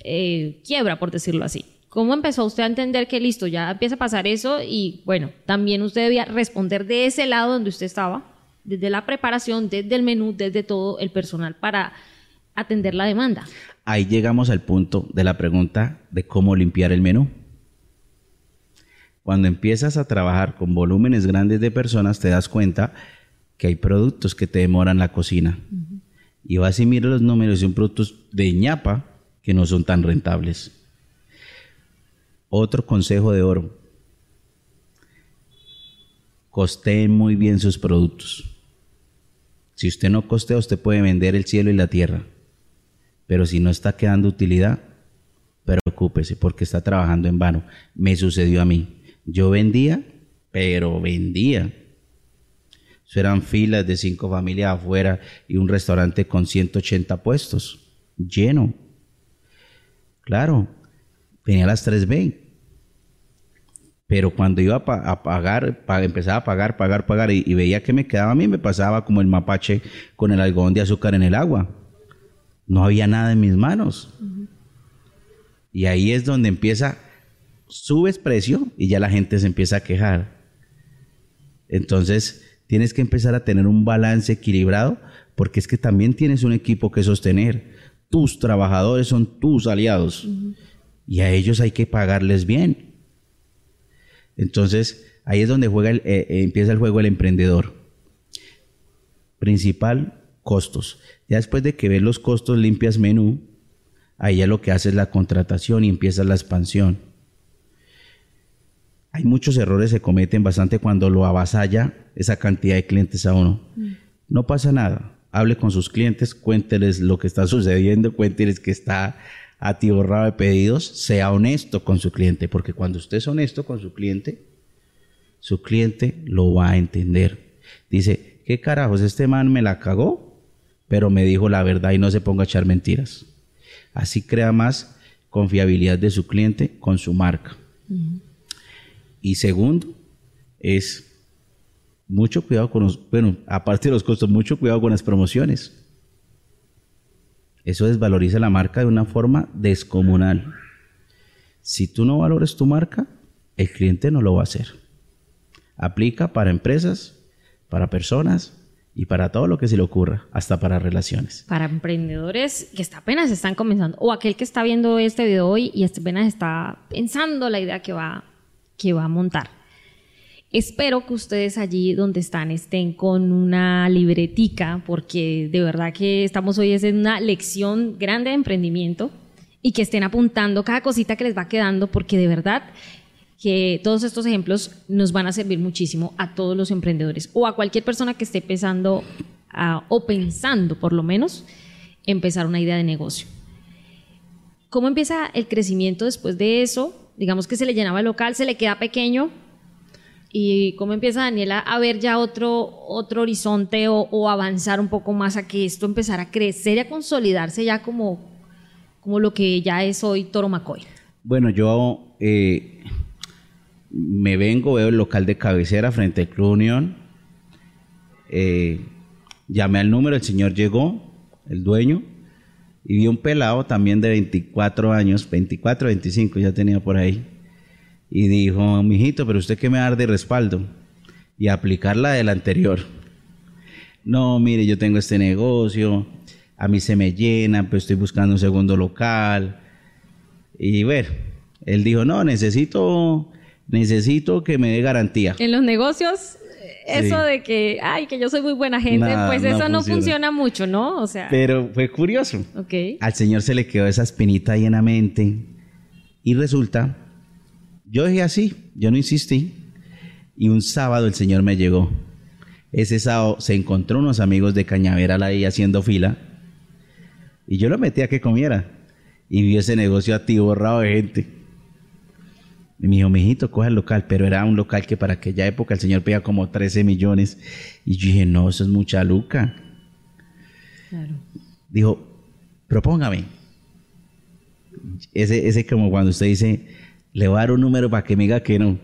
eh, quiebra, por decirlo así. ¿Cómo empezó usted a entender que listo, ya empieza a pasar eso y bueno, también usted debía responder de ese lado donde usted estaba, desde la preparación, desde el menú, desde todo el personal para atender la demanda? Ahí llegamos al punto de la pregunta de cómo limpiar el menú. Cuando empiezas a trabajar con volúmenes grandes de personas, te das cuenta que hay productos que te demoran la cocina. Y vas y miras los números, son productos de ñapa que no son tan rentables. Otro consejo de oro. Costeen muy bien sus productos. Si usted no costea, usted puede vender el cielo y la tierra. Pero si no está quedando utilidad, preocúpese porque está trabajando en vano. Me sucedió a mí. Yo vendía, pero vendía. Eso eran filas de cinco familias afuera y un restaurante con 180 puestos, lleno. Claro, tenía las 3B. Pero cuando iba a, pagar, empezaba a pagar, pagar, pagar y, veía que me quedaba a mí, me pasaba como el mapache con el algodón de azúcar en el agua. No había nada en mis manos. Y ahí es donde empieza, subes precio y ya la gente se empieza a quejar. Entonces, tienes que empezar a tener un balance equilibrado porque es que también tienes un equipo que sostener tus trabajadores son tus aliados y a ellos hay que pagarles bien. Entonces, ahí es donde juega eh, eh, empieza el juego el emprendedor. Principal, costos. Ya después de que ves los costos, limpias menú, ahí ya lo que haces es la contratación y empieza la expansión. Hay muchos errores que se cometen bastante cuando lo avasalla esa cantidad de clientes a uno. No pasa nada hable con sus clientes, cuénteles lo que está sucediendo, cuénteles que está atiborrado de pedidos, sea honesto con su cliente, porque cuando usted es honesto con su cliente, su cliente lo va a entender. Dice, ¿qué carajos? Este man me la cagó, pero me dijo la verdad y no se ponga a echar mentiras. Así crea más confiabilidad de su cliente con su marca. Y segundo, es mucho cuidado con los, bueno, aparte de los costos, mucho cuidado con las promociones. Eso desvaloriza la marca de una forma descomunal. Si tú no valores tu marca, el cliente no lo va a hacer. Aplica para empresas, para personas y para todo lo que se le ocurra, hasta para relaciones. Para emprendedores que apenas están comenzando, o aquel que está viendo este video hoy y apenas está pensando la idea que va, que va a montar. Espero que ustedes allí donde están estén con una libretica, porque de verdad que estamos hoy en una lección grande de emprendimiento y que estén apuntando cada cosita que les va quedando, porque de verdad que todos estos ejemplos nos van a servir muchísimo a todos los emprendedores o a cualquier persona que esté pensando o pensando por lo menos empezar una idea de negocio. ¿Cómo empieza el crecimiento después de eso? Digamos que se le llenaba el local, se le queda pequeño, y cómo empieza Daniela a ver ya otro, otro horizonte o, avanzar un poco más a que esto empezara a crecer y a consolidarse ya como, como lo que ya es hoy Toro Macoy. Bueno, yo eh, me vengo, veo el local de cabecera frente al Club Unión. Eh, llamé al número, el señor llegó, el dueño, y vi un pelado también de 24 años, 24, 25 ya tenía por ahí y dijo, mijito, pero usted qué me dar de respaldo y aplicar la del anterior. No, mire, yo tengo este negocio, a mí se me llena, pero estoy buscando un segundo local. Y ver, él dijo, no, necesito, necesito que me dé garantía. En los negocios, eso de que, ay, que yo soy muy buena gente, pues eso no funciona. mucho, ¿no? O sea. Pero fue curioso. Ok. Al señor se le quedó esa espinita ahí en la mente. Y resulta yo dije así, yo no insistí. Y un sábado el Señor me llegó. Ese sábado se encontró unos amigos de Cañaveral ahí haciendo fila. Y yo lo metí a que comiera. Y vi ese negocio borrado de gente. Y me dijo, mijito, coge el local. Pero era un local que para aquella época el Señor pedía como 13 millones. Y yo dije, no, eso es mucha luca. Claro. Dijo, propóngame. Ese, ese como cuando usted dice, le voy a dar un número para que me diga que no.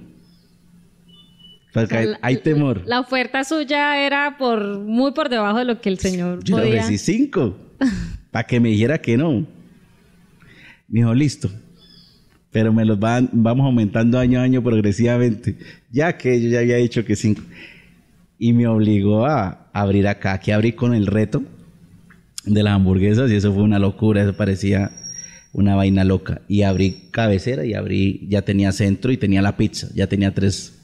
Porque hay, temor. La oferta suya era por muy por debajo de lo que el señor Yo podía. le ofrecí cinco para que me dijera que no. Me dijo, listo. Pero me los van, vamos aumentando año a año progresivamente. Ya que yo ya había dicho que cinco. Y me obligó a abrir acá. Que abrí con el reto de las hamburguesas y eso fue una locura. Eso parecía una vaina loca. Y abrí cabecera y abrí, ya tenía centro y tenía la pizza, ya tenía tres,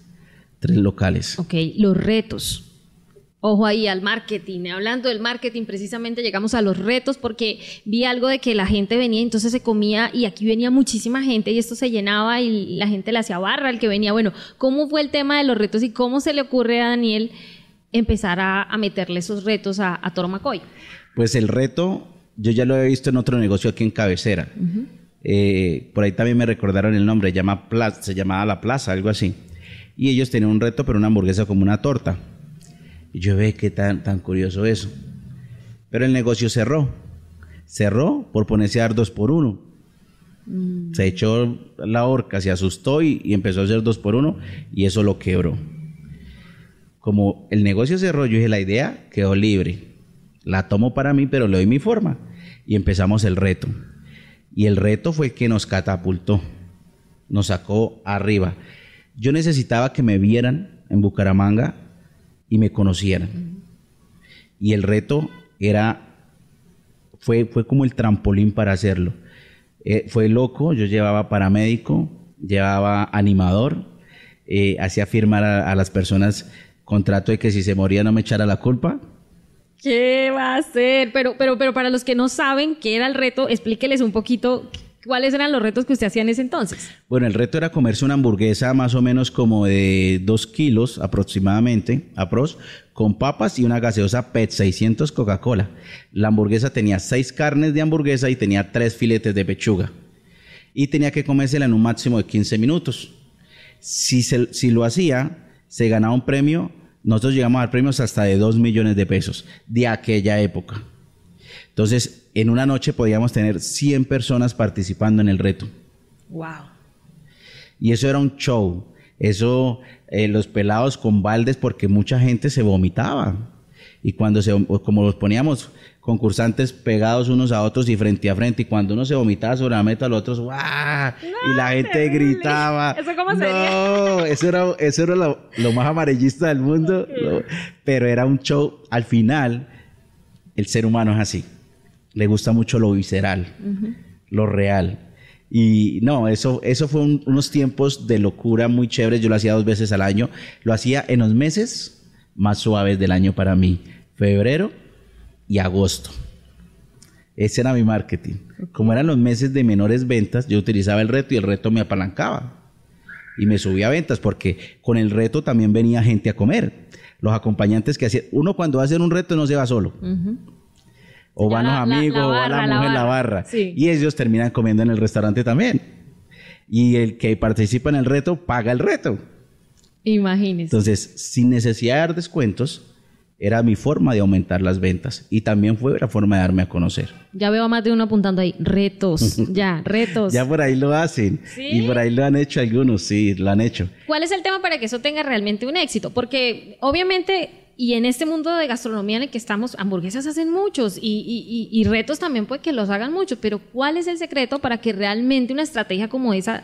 tres locales. Ok, los retos. Ojo ahí al marketing. Hablando del marketing, precisamente llegamos a los retos porque vi algo de que la gente venía, entonces se comía y aquí venía muchísima gente y esto se llenaba y la gente le hacía barra al que venía. Bueno, ¿cómo fue el tema de los retos y cómo se le ocurre a Daniel empezar a, meterle esos retos a, a Toro Macoy? Pues el reto yo ya lo he visto en otro negocio aquí en Cabecera. Eh, por ahí también me recordaron el nombre, llama se llamaba La Plaza, algo así. Y ellos tenían un reto, pero una hamburguesa como una torta. Y yo ve qué tan, tan curioso eso. Pero el negocio cerró. Cerró por ponerse a dar dos por uno. Mm. Se echó la horca, se asustó y, y, empezó a hacer dos por uno y eso lo quebró. Como el negocio cerró, yo dije, la idea quedó libre la tomo para mí, pero le doy mi forma. Y empezamos el reto. Y el reto fue el que nos catapultó, nos sacó arriba. Yo necesitaba que me vieran en Bucaramanga y me conocieran. Y el reto era, fue, fue como el trampolín para hacerlo. Eh, fue loco, yo llevaba paramédico, llevaba animador, eh, hacía firmar a, a las personas contrato de que si se moría no me echara la culpa ¿Qué va a hacer? Pero, pero, pero para los que no saben qué era el reto, explíqueles un poquito cuáles eran los retos que usted hacía en ese entonces. Bueno, el reto era comerse una hamburguesa más o menos como de dos kilos aproximadamente, apros, con papas y una gaseosa PET 600 Coca-Cola. La hamburguesa tenía seis carnes de hamburguesa y tenía tres filetes de pechuga. Y tenía que comérsela en un máximo de 15 minutos. Si, si lo hacía, se ganaba un premio nosotros llegamos a dar premios hasta de 2 millones de pesos de aquella época. Entonces, en una noche podíamos tener 100 personas participando en el reto. Wow. Y eso era un show. Eso, eh, los pelados con baldes, porque mucha gente se vomitaba. Y cuando se, como los poníamos concursantes pegados unos a otros y frente a frente. Y cuando uno se vomitaba sobre la meta, los otros, ¡guau! y la gente gritaba. ¿Eso cómo sería? No, eso era, eso era lo, más amarillista del mundo. pero era un show. Al final, el ser humano es así. Le gusta mucho lo visceral, lo real. Y no, eso, eso fue unos tiempos de locura muy chéveres. Yo lo hacía dos veces al año. Lo hacía en los meses más suaves del año para mí. Febrero y agosto. Ese era mi marketing. Como eran los meses de menores ventas, yo utilizaba el reto y el reto me apalancaba. Y me subía a ventas porque con el reto también venía gente a comer. Los acompañantes que hacían. Uno cuando va a hacer un reto no se va solo. O van los amigos, o va la mujer en la barra. Y ellos terminan comiendo en el restaurante también. Y el que participa en el reto paga el reto. Imagínese. Entonces, sin necesidad de dar descuentos, era mi forma de aumentar las ventas y también fue la forma de darme a conocer. Ya veo a más de uno apuntando ahí, retos, ya, retos. ya por ahí lo hacen y por ahí lo han hecho algunos, sí, lo han hecho. ¿Cuál es el tema para que eso tenga realmente un éxito? Porque obviamente, y en este mundo de gastronomía en el que estamos, hamburguesas hacen muchos y, y retos también puede que los hagan muchos, pero ¿cuál es el secreto para que realmente una estrategia como esa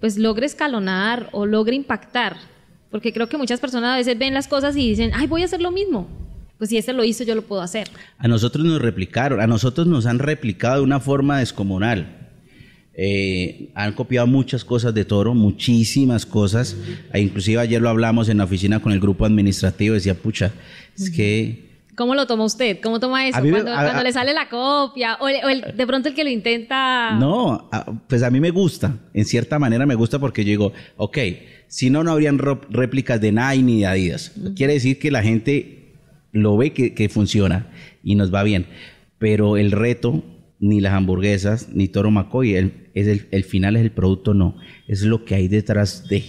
pues logre escalonar o logre impactar? Porque creo que muchas personas a veces ven las cosas y dicen, ay, voy a hacer lo mismo. Pues si este lo hizo, yo lo puedo hacer. A nosotros nos replicaron, a nosotros nos han replicado de una forma descomunal. Eh, han copiado muchas cosas de Toro, muchísimas cosas. E inclusive ayer lo hablamos en la oficina con el grupo administrativo. Decía, pucha, es que ¿Cómo lo toma usted? ¿Cómo toma eso? cuando, le sale la copia o, de pronto el que lo intenta... No, pues a mí me gusta, en cierta manera me gusta porque yo digo, ok, si no, no habrían réplicas de Nike ni de Adidas. Quiere decir que la gente lo ve que, funciona y nos va bien. Pero el reto, ni las hamburguesas, ni Toro Macoy, el, es el, el final es el producto, no. Es lo que hay detrás de.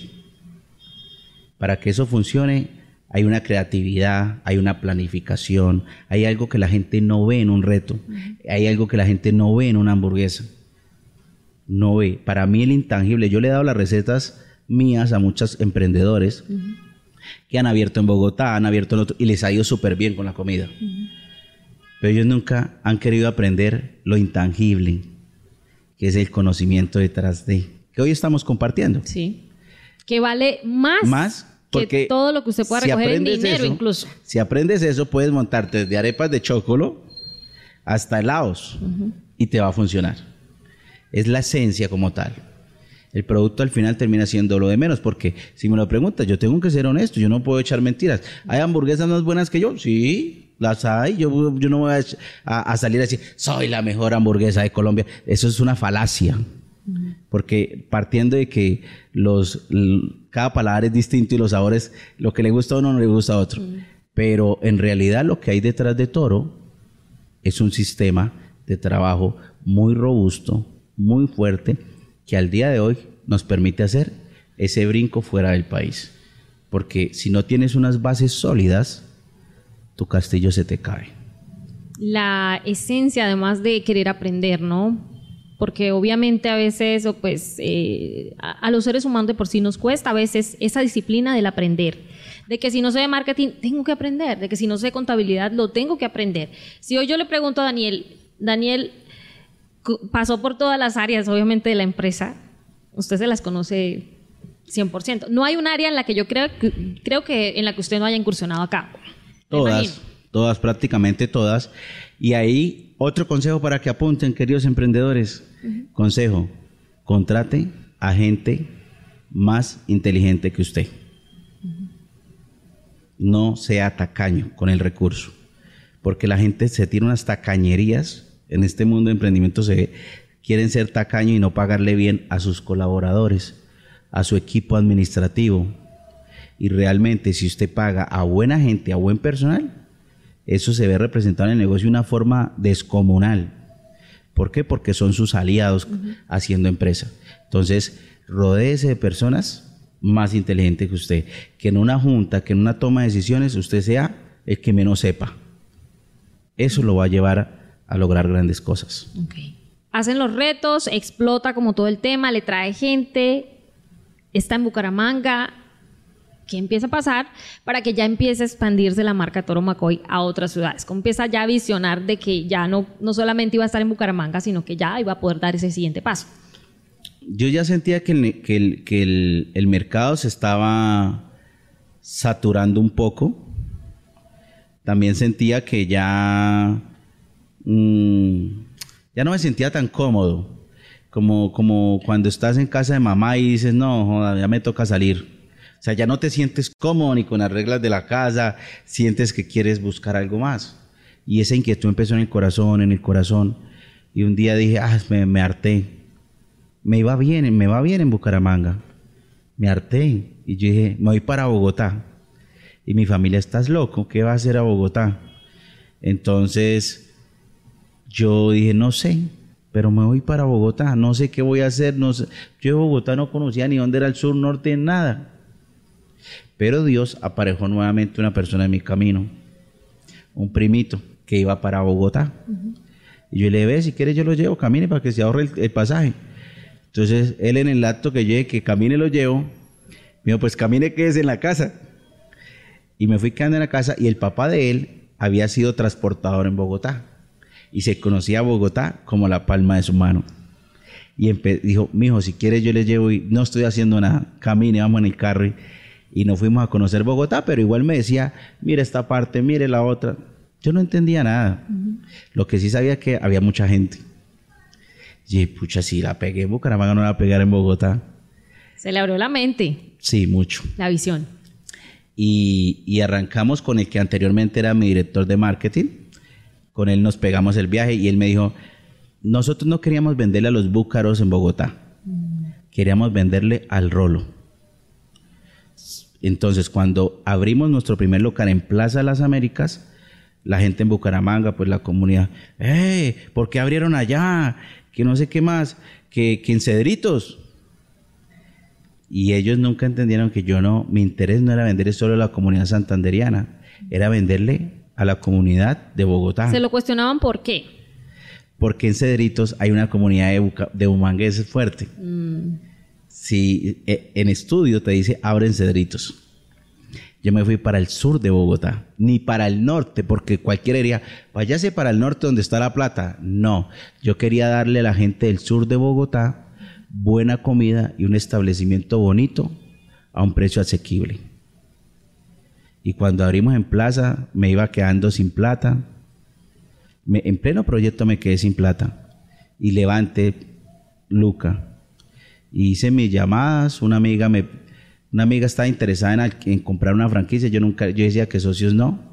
Para que eso funcione, hay una creatividad, hay una planificación, hay algo que la gente no ve en un reto, hay algo que la gente no ve en una hamburguesa. No ve. Para mí el intangible, yo le he dado las recetas mías a muchos emprendedores que han abierto en Bogotá, han abierto en otro, y les ha ido súper bien con la comida. Pero ellos nunca han querido aprender lo intangible, que es el conocimiento detrás de, que hoy estamos compartiendo. Sí. Que vale más, más porque que todo lo que usted pueda recoger en dinero incluso. Si aprendes eso, puedes montarte desde arepas de chocolate hasta helados y te va a funcionar. Es la esencia como tal el producto al final termina siendo lo de menos, porque si me lo preguntas, yo tengo que ser honesto, yo no puedo echar mentiras. ¿Hay hamburguesas más buenas que yo? Sí, las hay. Yo, yo no voy a, salir a decir, soy la mejor hamburguesa de Colombia. Eso es una falacia. Porque partiendo de que los, cada palabra es distinto y los sabores, lo que le gusta a uno no le gusta a otro. Pero en realidad lo que hay detrás de Toro es un sistema de trabajo muy robusto, muy fuerte, que al día de hoy nos permite hacer ese brinco fuera del país. Porque si no tienes unas bases sólidas, tu castillo se te cae. La esencia, además de querer aprender, ¿no? Porque obviamente a veces, o pues, eh, a, los seres humanos de por sí nos cuesta a veces esa disciplina del aprender. De que si no sé de marketing, tengo que aprender. De que si no sé contabilidad, lo tengo que aprender. Si hoy yo le pregunto a Daniel, Daniel, pasó por todas las áreas, obviamente, de la empresa. Usted se las conoce 100%. No hay un área en la que yo creo que, creo que en la que usted no haya incursionado acá. Todas, todas, prácticamente todas. Y ahí otro consejo para que apunten, queridos emprendedores. Consejo, contrate a gente más inteligente que usted. No sea tacaño con el recurso, porque la gente se tira unas tacañerías en este mundo de emprendimiento se quieren ser tacaños y no pagarle bien a sus colaboradores, a su equipo administrativo. Y realmente si usted paga a buena gente, a buen personal, eso se ve representado en el negocio de una forma descomunal. ¿Por qué? Porque son sus aliados haciendo empresa. Entonces, rodéese de personas más inteligentes que usted. Que en una junta, que en una toma de decisiones, usted sea el que menos sepa. Eso lo va a llevar a lograr grandes cosas. Hacen los retos, explota como todo el tema, le trae gente, está en Bucaramanga. ¿Qué empieza a pasar para que ya empiece a expandirse la marca Toro Macoy a otras ciudades? ¿Cómo empieza ya a visionar de que ya no, no solamente iba a estar en Bucaramanga, sino que ya iba a poder dar ese siguiente paso? Yo ya sentía que el, que que el, el mercado se estaba saturando un poco. También sentía que ya Mm, ya no me sentía tan cómodo como, como cuando estás en casa de mamá y dices, no, ya me toca salir. O sea, ya no te sientes cómodo ni con las reglas de la casa, sientes que quieres buscar algo más. Y esa inquietud empezó en el corazón, en el corazón. Y un día dije, ah, me, me harté. Me iba bien, me va bien en Bucaramanga. Me harté. Y yo dije, me voy para Bogotá. Y mi familia, ¿estás loco? ¿Qué va a hacer a Bogotá? Entonces, yo dije, no sé, pero me voy para Bogotá, no sé qué voy a hacer, no sé. Yo de Bogotá no conocía ni dónde era el sur, norte, nada. Pero Dios aparejó nuevamente una persona en mi camino, un primito que iba para Bogotá. Y yo le dije, ve, si quieres yo lo llevo, camine para que se ahorre el, pasaje. Entonces él en el acto que llegue, que camine lo llevo, me dijo, pues camine que es en la casa. Y me fui quedando en la casa y el papá de él había sido transportador en Bogotá y se conocía a Bogotá como la palma de su mano. Y dijo, mijo, si quieres yo le llevo y no estoy haciendo nada, camine, vamos en el carro y, y nos fuimos a conocer Bogotá, pero igual me decía, mire esta parte, mire la otra. Yo no entendía nada. Lo que sí sabía es que había mucha gente. Y pucha, si la pegué en Bucaramanga, no la pegar en Bogotá. Se le abrió la mente. Sí, mucho. La visión. Y, y, arrancamos con el que anteriormente era mi director de marketing. Con él nos pegamos el viaje y él me dijo, nosotros no queríamos venderle a los búcaros en Bogotá, queríamos venderle al rolo. Entonces, cuando abrimos nuestro primer local en Plaza de las Américas, la gente en Bucaramanga, pues la comunidad, ¡eh! ¿Por qué abrieron allá? Que no sé qué más, que, que en Cedritos. Y ellos nunca entendieron que yo no, mi interés no era vender solo a la comunidad santanderiana, era venderle a la comunidad de Bogotá. ¿Se lo cuestionaban por qué? Porque en Cedritos hay una comunidad de, de humangueses fuerte. Mm. Si e, en estudio te dice abren Cedritos. Yo me fui para el sur de Bogotá, ni para el norte, porque cualquiera diría, váyase para el norte donde está la plata. No, yo quería darle a la gente del sur de Bogotá buena comida y un establecimiento bonito a un precio asequible. Y cuando abrimos en plaza, me iba quedando sin plata. en pleno proyecto me quedé sin plata. Y levante Luca. Hice mis llamadas. Una amiga me, una amiga estaba interesada en, comprar una franquicia. Yo nunca, yo decía que socios no.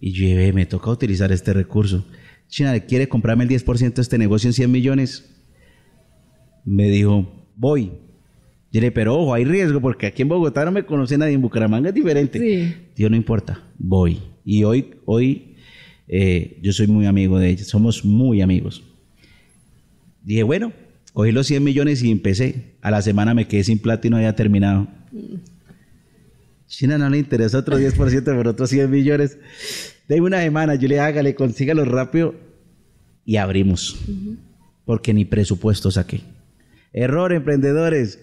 Y yo me toca utilizar este recurso. China, ¿quiere comprarme el 10% de este negocio en 100 millones? Me dijo, voy. Yo le dije, pero ojo, hay riesgo porque aquí en Bogotá no me conoce nadie, en Bucaramanga es diferente. Sí. Dios no importa, voy. Y hoy, hoy eh, yo soy muy amigo de ella, somos muy amigos. Dije, bueno, cogí los 100 millones y empecé. A la semana me quedé sin plata y no había terminado. China no le interesa otro 10% por otros 100 millones. De una semana, yo le hágale, consígalo rápido y abrimos. Porque ni presupuesto saqué. Error, emprendedores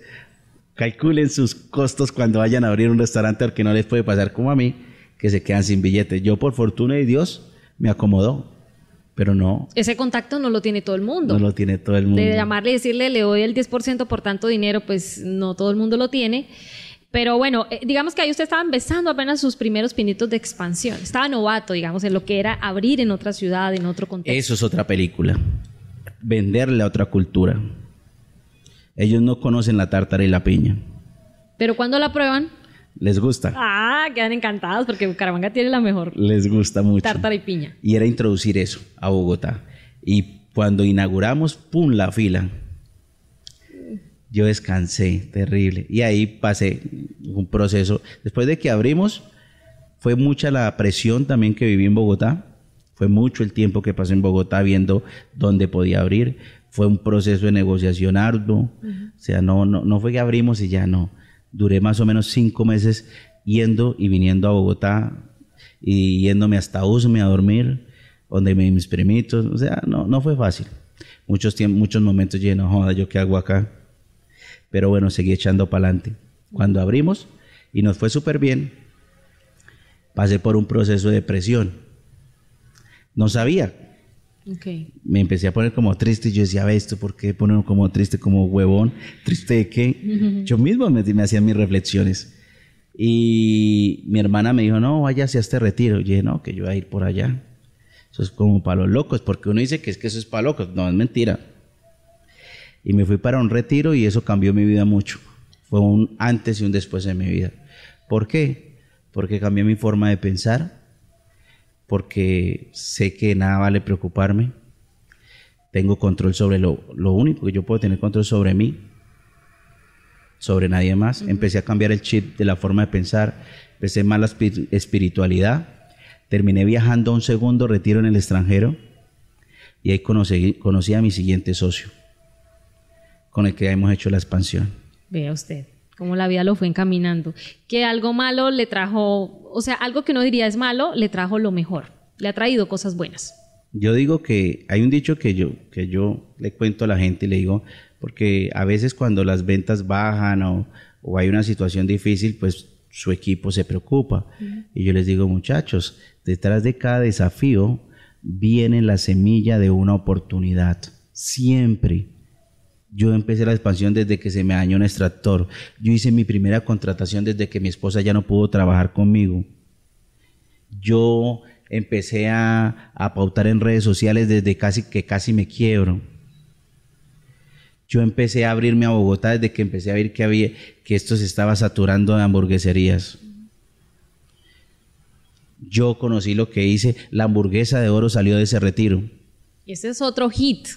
calculen sus costos cuando vayan a abrir un restaurante porque no les puede pasar como a mí, que se quedan sin billetes. Yo por fortuna y Dios me acomodó, pero no. Ese contacto no lo tiene todo el mundo. No lo tiene todo el mundo. De llamarle y decirle, le doy el 10% por tanto dinero, pues no todo el mundo lo tiene. Pero bueno, eh, digamos que ahí usted estaba empezando apenas sus primeros pinitos de expansión. Estaba novato, digamos, en lo que era abrir en otra ciudad, en otro contexto. Eso es otra película. Venderle a otra cultura. Ellos no conocen la tártara y la piña. Pero cuando la prueban, les gusta. Ah, quedan encantados porque Bucaramanga tiene la mejor. Les gusta mucho. Tártara y piña. Y era introducir eso a Bogotá. Y cuando inauguramos, ¡pum! la fila. Yo descansé, terrible. Y ahí pasé un proceso. Después de que abrimos, fue mucha la presión también que viví en Bogotá. Fue mucho el tiempo que pasé en Bogotá viendo dónde podía abrir fue un proceso de negociación arduo, o sea, no, no, no fue que abrimos y ya no. Duré más o menos cinco meses yendo y viniendo a Bogotá y yéndome hasta Usme a dormir, donde me, mis primitos, o sea, no, no fue fácil. Muchos, muchos momentos llenos, joda, ¿yo qué hago acá? Pero bueno, seguí echando para adelante. Cuando abrimos y nos fue súper bien, pasé por un proceso de presión. No sabía me empecé a poner como triste y yo decía, ve esto, ¿por qué ponerme como triste, como huevón? ¿Triste de qué? Yo mismo me, me hacía mis reflexiones. Y mi hermana me dijo, no, váyase a este retiro. Y yo dije, no, que yo voy a ir por allá. Eso es como para los locos, porque uno dice que es que eso es para locos. No, es mentira. Y me fui para un retiro y eso cambió mi vida mucho. Fue un antes y un después de mi vida. ¿Por qué? Porque cambié mi forma de pensar, porque sé que nada vale preocuparme. Tengo control sobre lo, único que yo puedo tener control sobre mí, sobre nadie más. Empecé a cambiar el chip de la forma de pensar, empecé más la espiritualidad. Terminé viajando a un segundo retiro en el extranjero y ahí conocí, conocí a mi siguiente socio, con el que hemos hecho la expansión. Vea usted. Cómo la vida lo fue encaminando. Que algo malo le trajo, o sea, algo que uno diría es malo, le trajo lo mejor. Le ha traído cosas buenas. Yo digo que hay un dicho que yo, que yo le cuento a la gente y le digo, porque a veces cuando las ventas bajan o, o hay una situación difícil, pues su equipo se preocupa. Y yo les digo, muchachos, detrás de cada desafío viene la semilla de una oportunidad. Siempre. Yo empecé la expansión desde que se me dañó un extractor. Yo hice mi primera contratación desde que mi esposa ya no pudo trabajar conmigo. Yo empecé a, a pautar en redes sociales desde casi que casi me quiebro. Yo empecé a abrirme a Bogotá desde que empecé a ver que había que esto se estaba saturando de hamburgueserías. Yo conocí lo que hice, la hamburguesa de oro salió de ese retiro. Ese es otro hit.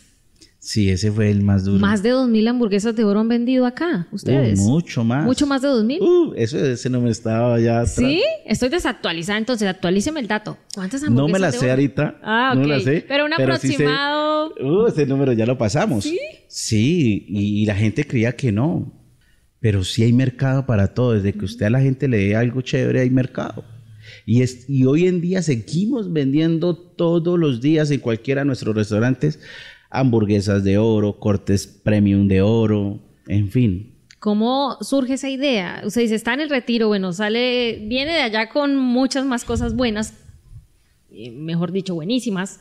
Sí, ese fue el más duro. Más de 2.000 hamburguesas de oro han vendido acá, ustedes. Uh, mucho más. Mucho más de 2.000. Uh, eso ese no me estaba ya atrás. ¿Sí? Estoy desactualizada, entonces actualíceme el dato. ¿Cuántas No hamburguesas me la de sé oro? ahorita. Ah, No ok. me la sé. Pero un aproximado... Uh, ese número ya lo pasamos. ¿Sí? Sí, y, y la gente creía que no. Pero sí hay mercado para todo. Desde que usted a la gente le dé algo chévere, hay mercado. Y, es, y hoy en día seguimos vendiendo todos los días en cualquiera de nuestros restaurantes hamburguesas de oro, cortes premium de oro, en fin. ¿Cómo surge esa idea? Usted dice, está en el retiro, bueno, sale, viene de allá con muchas más cosas buenas, eh, mejor dicho, buenísimas.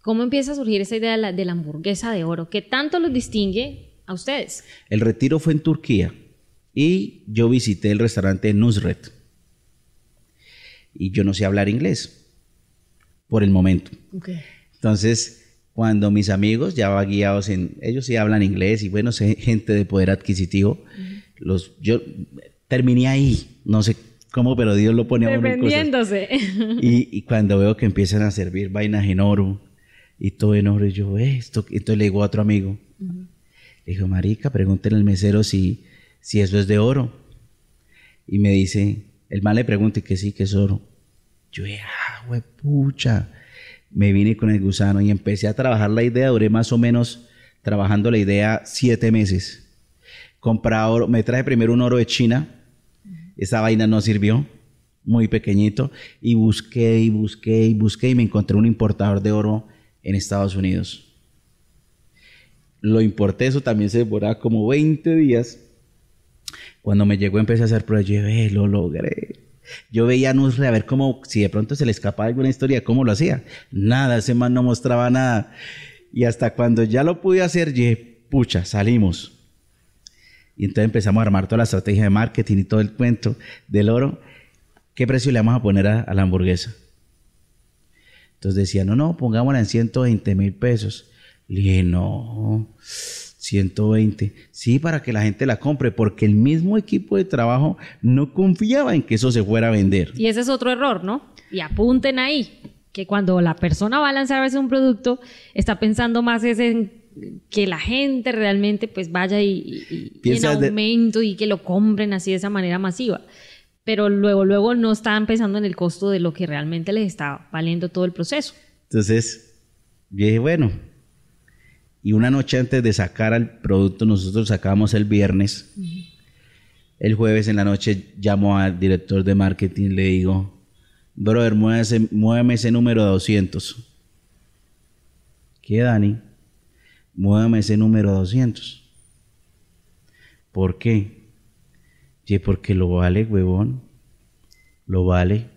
¿Cómo empieza a surgir esa idea de la, de la hamburguesa de oro? ¿Qué tanto los distingue a ustedes? El retiro fue en Turquía y yo visité el restaurante Nusret. Y yo no sé hablar inglés por el momento. Entonces, cuando mis amigos ya va guiados en, ellos sí hablan inglés y bueno, sé gente de poder adquisitivo, los, yo terminé ahí, no sé cómo, pero Dios lo pone a uno en cosas. Y, y cuando veo que empiezan a servir vainas en oro y todo en oro, y yo, "Eh, esto, entonces le digo a otro amigo, le digo, marica, pregúntenle al mesero si, si eso es de oro. Y me dice, el mal le pregunta que sí, que es oro. Yo, ah, pucha. Me vine con el gusano y empecé a trabajar la idea. Duré más o menos trabajando la idea siete meses. Compraba oro, me traje primero un oro de China. Esa vaina no sirvió, muy pequeñito. Y busqué y busqué y busqué y me encontré un importador de oro en Estados Unidos. Lo importé, eso también se demoraba como 20 días. Cuando me llegó empecé a hacer pruebas, yo "Ve, lo logré. Yo veía a Nusre a ver cómo, si de pronto se le escapaba alguna historia, cómo lo hacía. Nada, ese man no mostraba nada. Y hasta cuando ya lo pude hacer, dije, pucha, salimos. Y entonces empezamos a armar toda la estrategia de marketing y todo el cuento del oro. ¿Qué precio le vamos a poner a, a la hamburguesa? Entonces decía, no, no, pongámosla en 120 mil pesos. Le dije, no, 120. Sí, para que la gente la compre, porque el mismo equipo de trabajo no confiaba en que eso se fuera a vender. Y ese es otro error, ¿no? Y apunten ahí, que cuando la persona va a lanzar a veces un producto, está pensando más es en que la gente realmente pues vaya y, y- y- en de- aumento y que lo compren así de esa manera masiva. Pero luego, luego no están pensando en el costo de lo que realmente les está valiendo todo el proceso. Entonces, yo dije, bueno. Y una noche antes de sacar al producto, nosotros sacamos el viernes. El jueves en la noche llamo al director de marketing y le digo, brother, muévese- muéveme ese número 200. ¿Qué, Dani? Muéveme ese número 200. ¿Por qué? Sí, porque lo vale, huevón. Lo vale.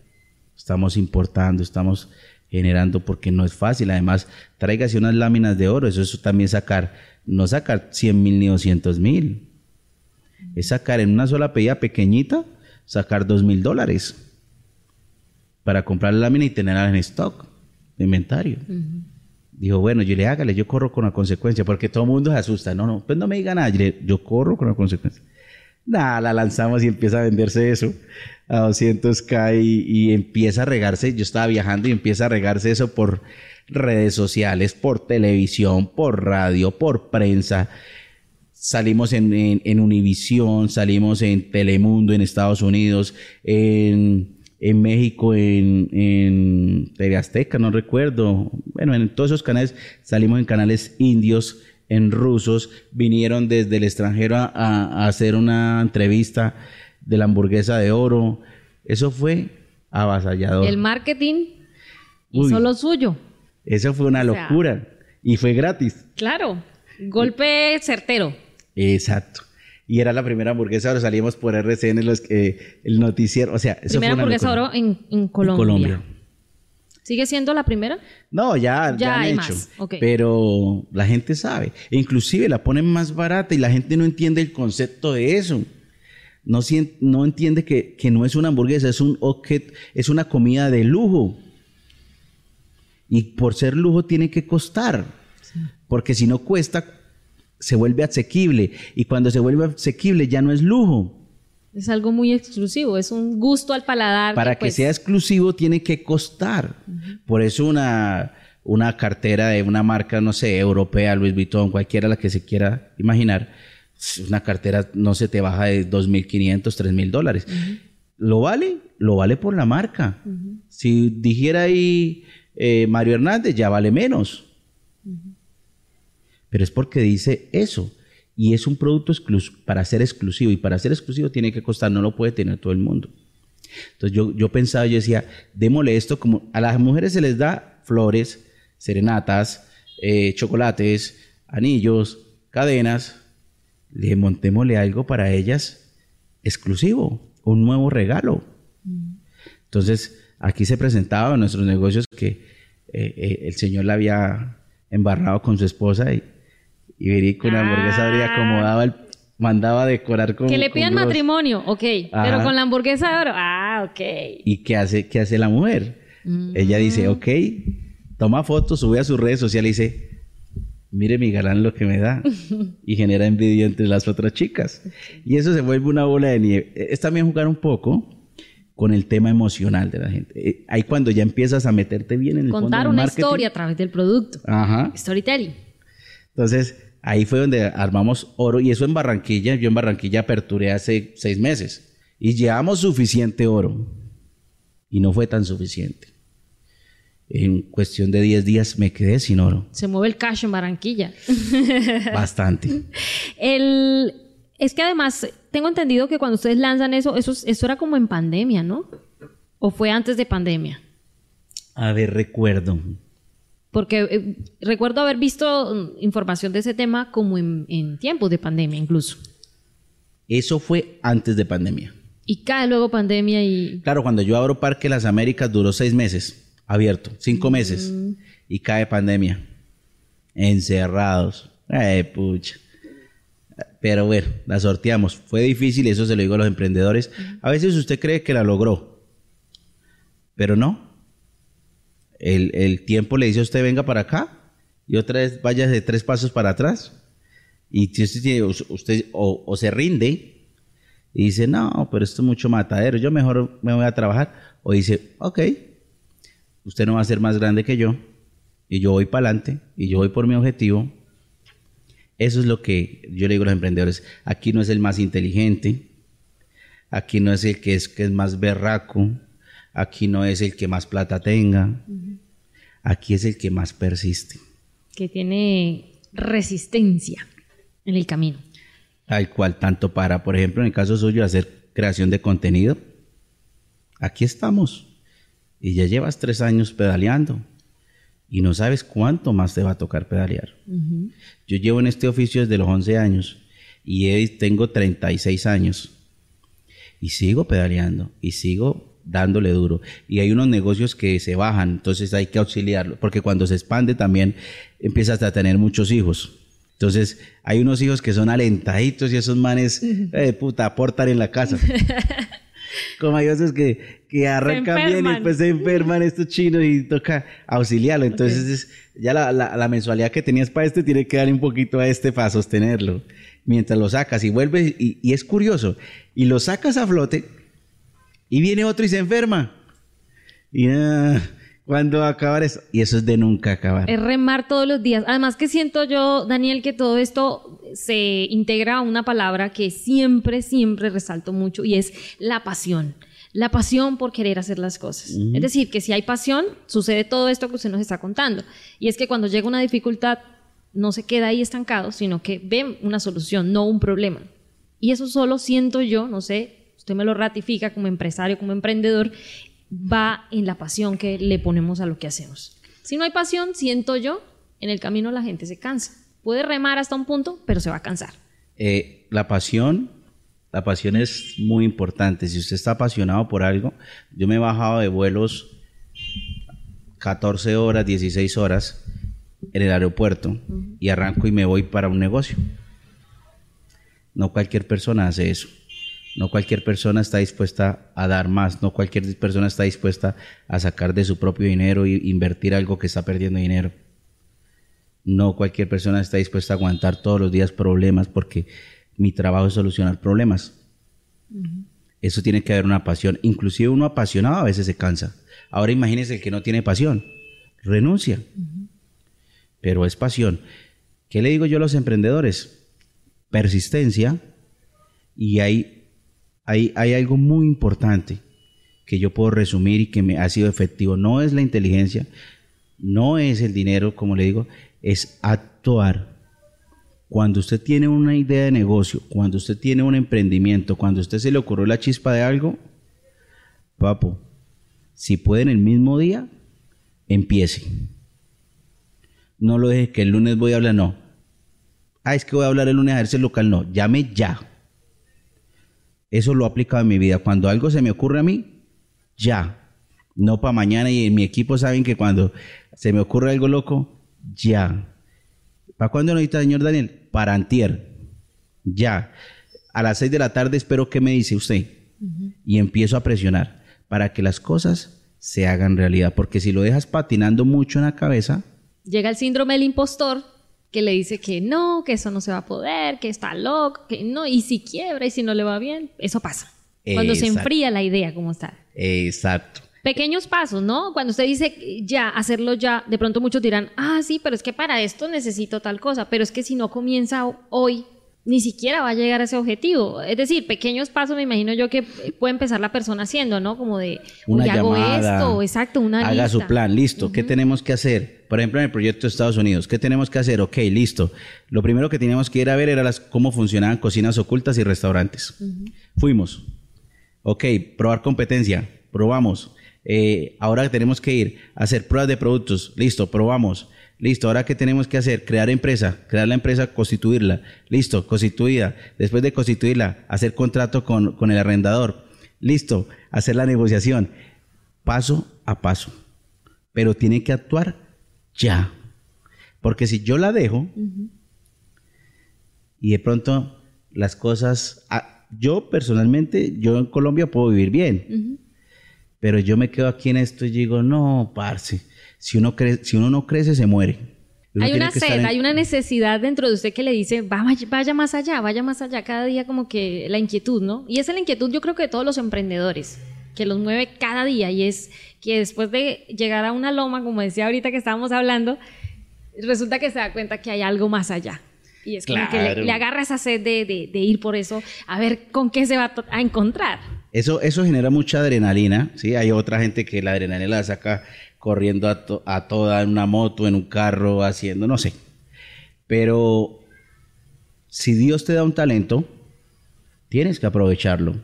Estamos importando, estamos generando porque no es fácil. Además, tráigase unas láminas de oro. Eso es también sacar, no sacar 100 mil ni 200 mil. Es sacar en una sola pedida pequeñita, sacar 2 mil dólares para comprar la lámina y tenerla en stock, de inventario. Dijo, bueno, yo le hágale, yo corro con la consecuencia, porque todo el mundo se asusta. No, no, pues no me diga nada, yo, le- yo corro con la consecuencia. Nada, la lanzamos y empieza a venderse eso a 200k y, empieza a regarse. Yo estaba viajando y empieza a regarse eso por redes sociales, por televisión, por radio, por prensa. Salimos en, en, Univisión, salimos en Telemundo en Estados Unidos, en, México, en, en Azteca, no recuerdo. Bueno, en todos esos canales salimos en canales indios en rusos, vinieron desde el extranjero a hacer una entrevista de la hamburguesa de oro. Eso fue avasallador. El marketing Uy. hizo lo suyo. Eso fue una O sea- locura. Y fue gratis. Claro. Golpe certero. Exacto. Y era la primera hamburguesa, ahora salíamos por RCN, los, que el noticiero. O sea, eso primera fue una hamburguesa locura. oro en, en En Colombia. ¿Sigue siendo la primera? No, ya, Ya ya han hay hecho. más. Pero la gente sabe. E inclusive la ponen más barata y la gente no entiende el concepto de eso. No, entiende que, que no es una hamburguesa, es un objet- es una comida de lujo. Y por ser lujo tiene que costar. Porque si no cuesta, se vuelve asequible. Y cuando se vuelve asequible ya no es lujo. Es algo muy exclusivo, es un gusto al paladar. Para que pues, sea exclusivo tiene que costar. Por eso una, una cartera de una marca, no sé, europea, Louis Vuitton, cualquiera la que se quiera imaginar, una cartera no se te baja de 2.500, 3.000 dólares. ¿Lo vale? Lo vale por la marca. Si dijera ahí eh, Mario Hernández, ya vale menos. Pero es porque dice eso. Y es un producto para ser exclusivo. Y para ser exclusivo tiene que costar, no lo puede tener todo el mundo. Entonces yo, yo pensaba, yo decía, démosle esto como a las mujeres se les da flores, serenatas, eh, chocolates, anillos, cadenas. Le montémosle algo para ellas exclusivo, un nuevo regalo. Entonces aquí se presentaba en nuestros negocios que eh, eh, el señor la había embarrado con su esposa y, y con una hamburguesa habría Ah. acomodaba el, mandaba a decorar con Que le pidan matrimonio, ok. Ajá. Pero con la hamburguesa de oro, ah, ok. ¿Y qué hace, qué hace la mujer? Ella dice, ok, toma fotos, sube a sus redes sociales y dice, mire mi galán lo que me da. y genera envidia entre las otras chicas. Y eso se vuelve una bola de nieve. Es también jugar un poco con el tema emocional de la gente. Eh, Ahí cuando ya empiezas a meterte bien en el fondo Contar del una marketing. historia a través del producto. Ajá. Storytelling. Entonces, ahí fue donde armamos oro. Y eso en Barranquilla. Yo en Barranquilla aperturé hace seis meses. Y llevamos suficiente oro. Y no fue tan suficiente. En cuestión de 10 días me quedé sin oro. Se mueve el cash en Barranquilla. Bastante. El, es que además, tengo entendido que cuando ustedes lanzan eso, eso, eso era como en pandemia, ¿no? ¿O fue antes de pandemia? A ver, recuerdo. Porque eh, recuerdo haber visto mm, información de ese tema como en, en tiempos de pandemia incluso. Eso fue antes de pandemia. Y cae luego pandemia y... Claro, cuando yo abro Parque Las Américas duró seis meses abierto, cinco meses. Y cae pandemia. Encerrados. Ay, pucha. Pero bueno, la sorteamos. Fue difícil, eso se lo digo a los emprendedores. A veces usted cree que la logró, pero no. El, el tiempo le dice a usted venga para acá y otra vez vaya de tres pasos para atrás. Y si usted, usted o, o se rinde y dice, no, pero esto es mucho matadero, yo mejor me voy a trabajar. O dice, ok, usted no va a ser más grande que yo y yo voy para adelante y yo voy por mi objetivo. Eso es lo que yo le digo a los emprendedores. Aquí no es el más inteligente, aquí no es el que es, que es más berraco, aquí no es el que más plata tenga, aquí es el que más persiste. que tiene resistencia en el camino. Tal cual, tanto para, por ejemplo, en el caso suyo, hacer creación de contenido. Aquí estamos. Y ya llevas tres años pedaleando. Y no sabes cuánto más te va a tocar pedalear. Yo llevo en este oficio desde los 11 años. Y tengo 36 años. Y sigo pedaleando. Y sigo dándole duro. Y hay unos negocios que se bajan. Entonces hay que auxiliarlo. Porque cuando se expande también empiezas a tener muchos hijos. Entonces, hay unos hijos que son alentaditos y esos manes, eh, puta, aportan en la casa. Como hay otros que, que arrancan bien y después se enferman estos chinos y toca auxiliarlo. Entonces, es- ya la, la- la mensualidad que tenías para este tiene que darle un poquito a este para sostenerlo. Mientras lo sacas y vuelves, y, y es curioso, y lo sacas a flote y viene otro y se enferma. Y ah, ¿cuándo va a acabar eso? Y eso es de nunca acabar. Es remar todos los días. Además que siento yo, Daniel, que todo esto se integra a una palabra que siempre, siempre resalto mucho y es la pasión. La pasión por querer hacer las cosas. Es decir, que si hay pasión, sucede todo esto que usted nos está contando. Y es que cuando llega una dificultad, no se queda ahí estancado, sino que ve una solución, no un problema. Y eso solo siento yo, no sé, usted me lo ratifica como empresario, como emprendedor, va en la pasión que le ponemos a lo que hacemos. Si no hay pasión, siento yo, en el camino la gente se cansa. Puede remar hasta un punto, pero se va a cansar. Eh, la pasión, la pasión es muy importante. Si usted está apasionado por algo, yo me he bajado de vuelos 14 horas, 16 horas en el aeropuerto y arranco y me voy para un negocio. No cualquier persona hace eso. No cualquier persona está dispuesta a dar más, no cualquier persona está dispuesta a sacar de su propio dinero e invertir algo que está perdiendo dinero. No cualquier persona está dispuesta a aguantar todos los días problemas porque mi trabajo es solucionar problemas. Eso tiene que haber una pasión. Inclusive uno apasionado a veces se cansa. Ahora imagínese el que no tiene pasión. Renuncia. Pero es pasión. ¿Qué le digo yo a los emprendedores? Persistencia y hay hay, algo muy importante que yo puedo resumir y que me ha sido efectivo. No es la inteligencia, no es el dinero, como le digo, es actuar. Cuando usted tiene una idea de negocio, cuando usted tiene un emprendimiento, cuando usted se le ocurrió la chispa de algo, papo, si puede en el mismo día, empiece. No lo deje que el lunes voy a hablar, no. Ah, es que voy a hablar el lunes a ver local, no. Llame ya eso lo he aplicado en mi vida. Cuando algo se me ocurre a mí, ya. No para mañana y en mi equipo saben que cuando se me ocurre algo loco, ya. ¿Para cuándo necesita, señor Daniel? Para antier. Ya. A las seis de la tarde espero que me dice usted. Y empiezo a presionar para que las cosas se hagan realidad. Porque si lo dejas patinando mucho en la cabeza... Llega el síndrome del impostor que le dice que no, que eso no se va a poder, que está loco, que no, y si quiebra y si no le va bien, eso pasa. Cuando se enfría la idea como está. Exacto. Pequeños pasos, ¿no? Cuando usted dice ya, hacerlo ya, de pronto muchos dirán, ah, sí, pero es que para esto necesito tal cosa, pero es que si no comienza hoy, ni siquiera va a llegar a ese objetivo. Es decir, pequeños pasos, me imagino yo que puede empezar la persona haciendo, ¿no? Como de, una hago esto, exacto, una Haga su plan, listo. ¿Qué tenemos que hacer? Por ejemplo, en el proyecto de Estados Unidos, ¿qué tenemos que hacer? Ok, listo. Lo primero que teníamos que ir a ver era las, cómo funcionaban cocinas ocultas y restaurantes. Fuimos. Ok, probar competencia. Probamos. Eh, ahora tenemos que ir a hacer pruebas de productos. Listo, probamos. Listo, ahora qué tenemos que hacer? Crear empresa, crear la empresa, constituirla. Listo, constituida. Después de constituirla, hacer contrato con, con el arrendador. Listo, hacer la negociación. Paso a paso. Pero tiene que actuar ya. Porque si yo la dejo y de pronto las cosas, ah, yo personalmente, yo en Colombia puedo vivir bien, pero yo me quedo aquí en esto y digo, no, parce, si uno, si uno no crece, se muere. hay una sed, hay una necesidad dentro de usted que le dice, vaya, vaya más allá, vaya más allá, cada día como que la inquietud, ¿no? Y esa es la inquietud yo creo que de todos los emprendedores, que los mueve cada día y es que después de llegar a una loma, como decía ahorita que estábamos hablando, resulta que se da cuenta que hay algo más allá. Y es como que le, agarra esa sed de, de, ir por eso, a ver con qué se va a, encontrar. Eso, eso genera mucha adrenalina, ¿sí? Hay otra gente que la adrenalina la saca corriendo a, toda en una moto, en un carro, haciendo, no sé. Pero si Dios te da un talento, tienes que aprovecharlo.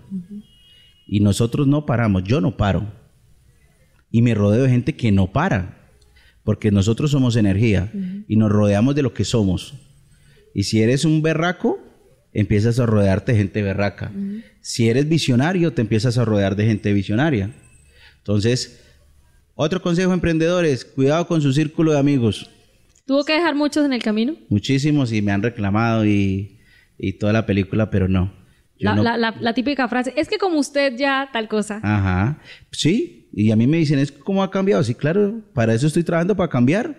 Y nosotros no paramos, yo no paro. Y me rodeo de gente que no para, porque nosotros somos energía y nos rodeamos de lo que somos. Y si eres un berraco, empiezas a rodearte de gente berraca. Si eres visionario, te empiezas a rodear de gente visionaria. Entonces, otro consejo, emprendedores, cuidado con su círculo de amigos. ¿Tuvo que dejar muchos en el camino? Muchísimos y me han reclamado y, toda la película, pero no. La, típica frase, es que como usted ya tal cosa. Ajá, sí, y a mí me dicen, es cómo ha cambiado. Sí, claro, para eso estoy trabajando, para cambiar.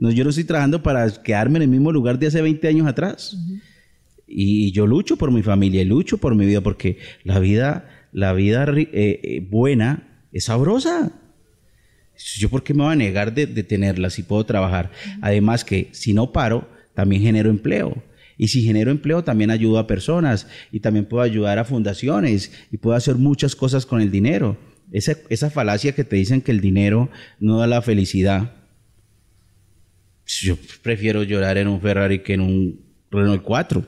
no, yo no estoy trabajando para quedarme en el mismo lugar de hace 20 años atrás. Y yo lucho por mi familia y lucho por mi vida, porque la vida, la vida eh, eh, buena es sabrosa. ¿Yo por qué me voy a negar de, tenerla si puedo trabajar? Además que si no paro, también genero empleo. Y si genero empleo, también ayudo a personas y también puedo ayudar a fundaciones y puedo hacer muchas cosas con el dinero. Esa, esa falacia que te dicen que el dinero no da la felicidad. Yo prefiero llorar en un Ferrari que en un Renault 4.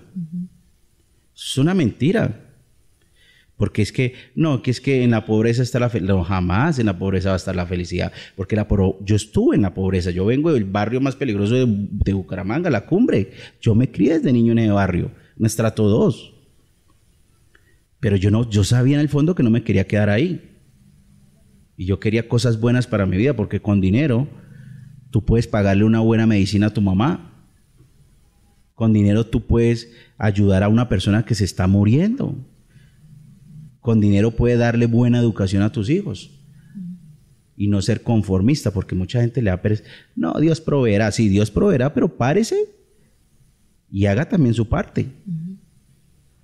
Es una mentira. Porque es que, no, que es que en la pobreza está la felicidad. No, jamás en la pobreza va a estar la felicidad. Porque la yo estuve en la pobreza. Yo vengo del barrio más peligroso de, Bucaramanga, la cumbre. Yo me crié desde niño en ese barrio, en estrato 2. Pero yo, no, yo sabía en el fondo que no me quería quedar ahí. Y yo quería cosas buenas para mi vida, porque con dinero tú puedes pagarle una buena medicina a tu mamá. Con dinero tú puedes ayudar a una persona que se está muriendo. Con dinero puedes darle buena educación a tus hijos. Y no ser conformista, porque mucha gente le da pereza. No, Dios proveerá, sí, Dios proveerá, pero párese y haga también su parte.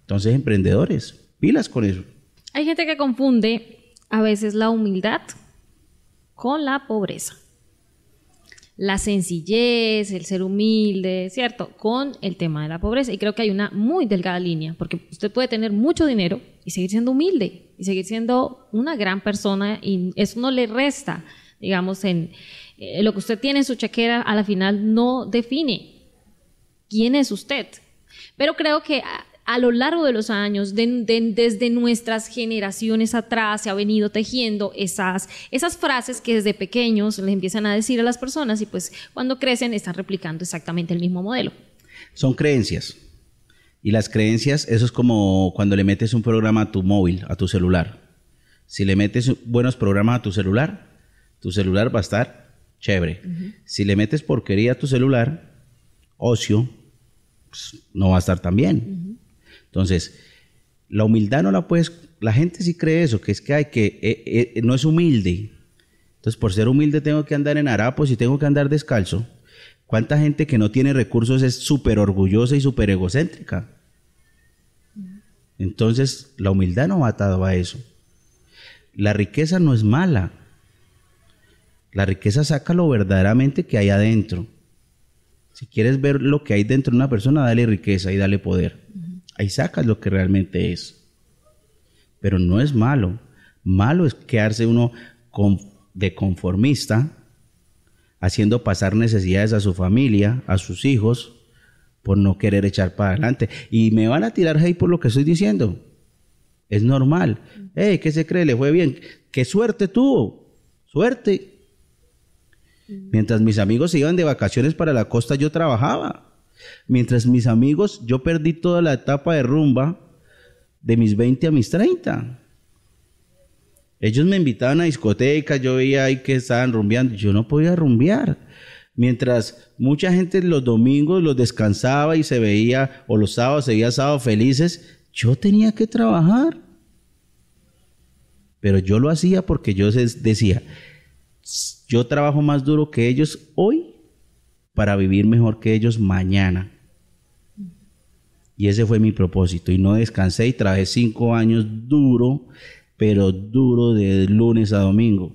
Entonces, emprendedores, pilas con eso. Hay gente que confunde a veces la humildad con la pobreza. La sencillez, el ser humilde, ¿cierto? Con el tema de la pobreza. Y creo que hay una muy delgada línea, porque usted puede tener mucho dinero y seguir siendo humilde y seguir siendo una gran persona y eso no le resta, digamos, en eh, lo que usted tiene en su chequera, a la final no define quién es usted. Pero creo que a lo largo de los años, desde nuestras generaciones atrás, se ha venido tejiendo esas, esas frases que desde pequeños le empiezan a decir a las personas y pues cuando crecen están replicando exactamente el mismo modelo. Son creencias. Y las creencias, eso es como cuando le metes un programa a tu móvil, a tu celular. Si le metes buenos programas a tu celular, tu celular va a estar chévere. Si le metes porquería a tu celular, ocio, pues, no va a estar tan bien. Entonces, la humildad no la puedes, la gente sí cree eso, que es que hay que, eh, eh, no es humilde. Entonces, por ser humilde tengo que andar en harapos y tengo que andar descalzo. ¿Cuánta gente que no tiene recursos es súper orgullosa y súper egocéntrica? Entonces, la humildad no va atado a eso. La riqueza no es mala. La riqueza saca lo verdaderamente que hay adentro. Si quieres ver lo que hay dentro de una persona, dale riqueza y dale poder. Ahí sacas lo que realmente es. Pero no es malo. Malo es quedarse uno de conformista, haciendo pasar necesidades a su familia, a sus hijos, por no querer echar para adelante. Y me van a tirar hate por lo que estoy diciendo. Es normal. Hey, ¿qué se cree? Le fue bien. ¿Qué suerte tuvo? Suerte. Mientras mis amigos se iban de vacaciones para la costa, yo trabajaba. Mientras mis amigos, yo perdí toda la etapa de rumba de mis 20 a mis 30. Ellos me invitaban a discotecas, yo veía ahí que estaban rumbeando, yo no podía rumbear. Mientras mucha gente los domingos los descansaba y se veía, o los sábados se veía sábados felices, yo tenía que trabajar. Pero yo lo hacía porque yo decía, yo trabajo más duro que ellos hoy para vivir mejor que ellos mañana. Y ese fue mi propósito. Y no descansé y trabajé cinco años duro, pero duro de lunes a domingo.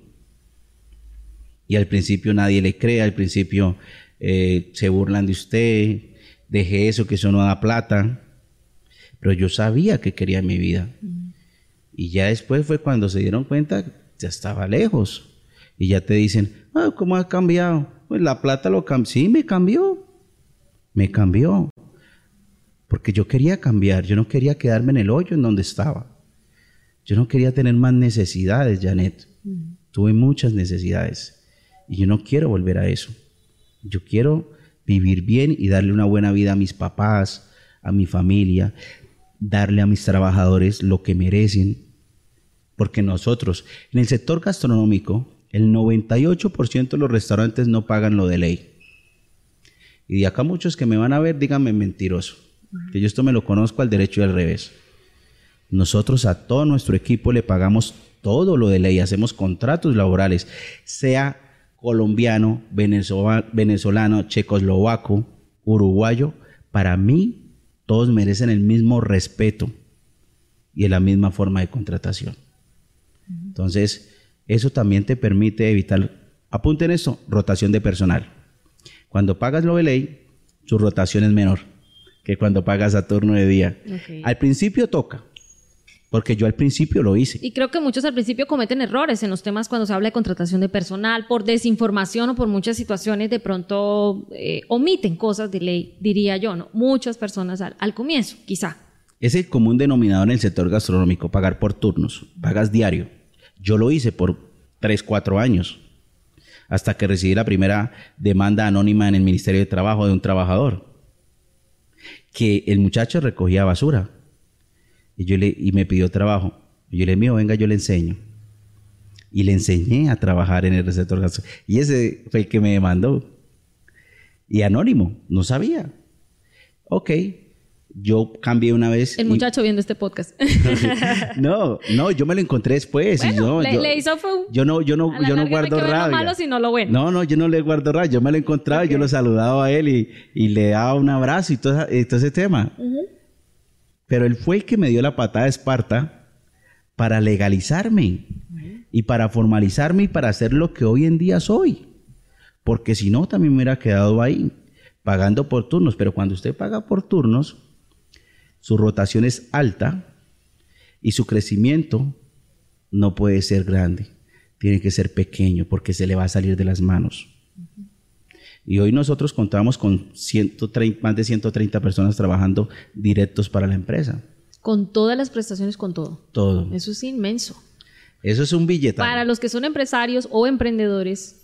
Y al principio nadie le cree, al principio eh, se burlan de usted, dejé eso, que eso no da plata. Pero yo sabía que quería mi vida. Y ya después fue cuando se dieron cuenta, ya estaba lejos. Y ya te dicen, ah, ¿cómo ha cambiado? Pues la plata lo cambió. Sí, me cambió. Me cambió. Porque yo quería cambiar. Yo no quería quedarme en el hoyo en donde estaba. Yo no quería tener más necesidades, Janet. Tuve muchas necesidades. Y yo no quiero volver a eso. Yo quiero vivir bien y darle una buena vida a mis papás, a mi familia, darle a mis trabajadores lo que merecen. Porque nosotros, en el sector gastronómico, el 98% de los restaurantes no pagan lo de ley. Y de acá muchos que me van a ver, díganme mentiroso. Que yo esto me lo conozco al derecho y al revés. Nosotros a todo nuestro equipo le pagamos todo lo de ley, hacemos contratos laborales, sea colombiano, venezolano, checoslovaco, uruguayo. Para mí, todos merecen el mismo respeto y la misma forma de contratación. Entonces, eso también te permite evitar, apunten eso, rotación de personal. Cuando pagas lo de ley, su rotación es menor que cuando pagas a turno de día. Al principio toca, Porque yo al principio lo hice. Y creo que muchos al principio cometen errores en los temas cuando se habla de contratación de personal, por desinformación o por muchas situaciones, de pronto eh, omiten cosas de ley, diría yo, ¿no? Muchas personas al, al comienzo, quizá. Es el común denominador en el sector gastronómico, pagar por turnos, pagas diario. Yo lo hice por 3, 4 años, hasta que recibí la primera demanda anónima en el Ministerio de Trabajo de un trabajador, que el muchacho recogía basura y, yo le, y me pidió trabajo. Y yo le dije, venga, yo le enseño. Y le enseñé a trabajar en el sector gastronómico. Y ese fue el que me demandó. Y anónimo, no sabía. Ok, yo cambié una vez. El muchacho viendo este podcast. no, no, yo me lo encontré después. y le, yo, le hizo fue yo no, yo no, yo no guardo rabia. Lo malo, sino lo bueno. No, no, yo no le guardo rabia. Yo me lo encontraba, okay. yo lo saludaba a él y, y, le daba un abrazo y todo, y todo ese tema. Uh -huh. Pero él fue el que me dio la patada de Esparta para legalizarme uh -huh. y para formalizarme y para hacer lo que hoy en día soy. Porque si no, también me hubiera quedado ahí pagando por turnos. Pero cuando usted paga por turnos, su rotación es alta y su crecimiento no puede ser grande, tiene que ser pequeño porque se le va a salir de las manos. Uh -huh. Y hoy nosotros contamos con 130, más de 130 personas trabajando directos para la empresa. Con todas las prestaciones, con todo. Todo. Eso es inmenso. Eso es un billete. Para los que son empresarios o emprendedores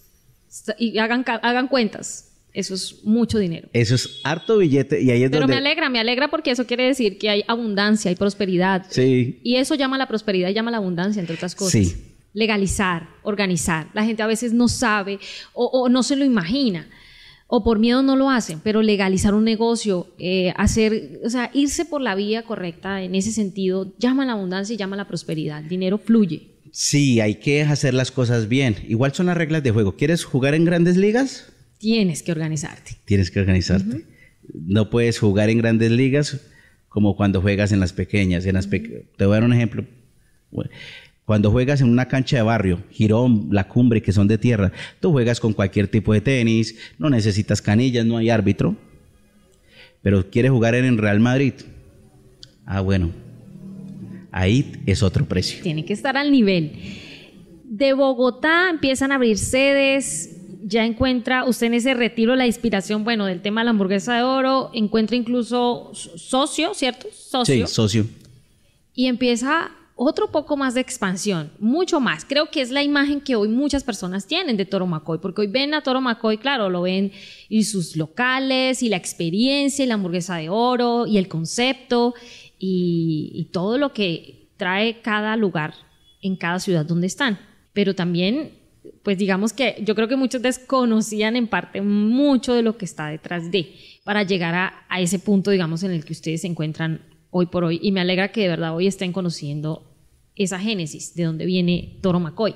y hagan, hagan cuentas, eso es mucho dinero. Eso es harto billete y ahí es Pero donde... me alegra, me alegra porque eso quiere decir que hay abundancia, hay prosperidad. Sí. Y eso llama a la prosperidad llama a la abundancia, entre otras cosas. Sí. Legalizar, organizar. La gente a veces no sabe o, o no se lo imagina o por miedo no lo hacen, pero legalizar un negocio, eh, hacer, o sea, irse por la vía correcta en ese sentido, llama a la abundancia y llama a la prosperidad. El dinero fluye. Sí, hay que hacer las cosas bien. Igual son las reglas de juego. ¿Quieres jugar en grandes ligas? Tienes que organizarte. Tienes que organizarte. Uh -huh. No puedes jugar en grandes ligas como cuando juegas en las pequeñas. En las pe Te voy a dar un ejemplo. Cuando juegas en una cancha de barrio, Girón, La Cumbre, que son de tierra, tú juegas con cualquier tipo de tenis, no necesitas canillas, no hay árbitro. Pero quieres jugar en el Real Madrid. Ah, bueno. Ahí es otro precio. Tiene que estar al nivel. De Bogotá empiezan a abrir sedes, ya encuentra usted en ese retiro la inspiración, bueno, del tema de la hamburguesa de oro, encuentra incluso socio, ¿cierto? Socio. Sí, socio. Y empieza otro poco más de expansión, mucho más. Creo que es la imagen que hoy muchas personas tienen de Toro Macoy, porque hoy ven a Toro Macoy, claro, lo ven y sus locales y la experiencia y la hamburguesa de oro y el concepto y, y todo lo que trae cada lugar en cada ciudad donde están. Pero también pues digamos que yo creo que muchos desconocían en parte mucho de lo que está detrás de, para llegar a, ese punto, digamos, en el que ustedes se encuentran hoy por hoy. Y me alegra que de verdad hoy estén conociendo esa génesis, de dónde viene Toro Macoy.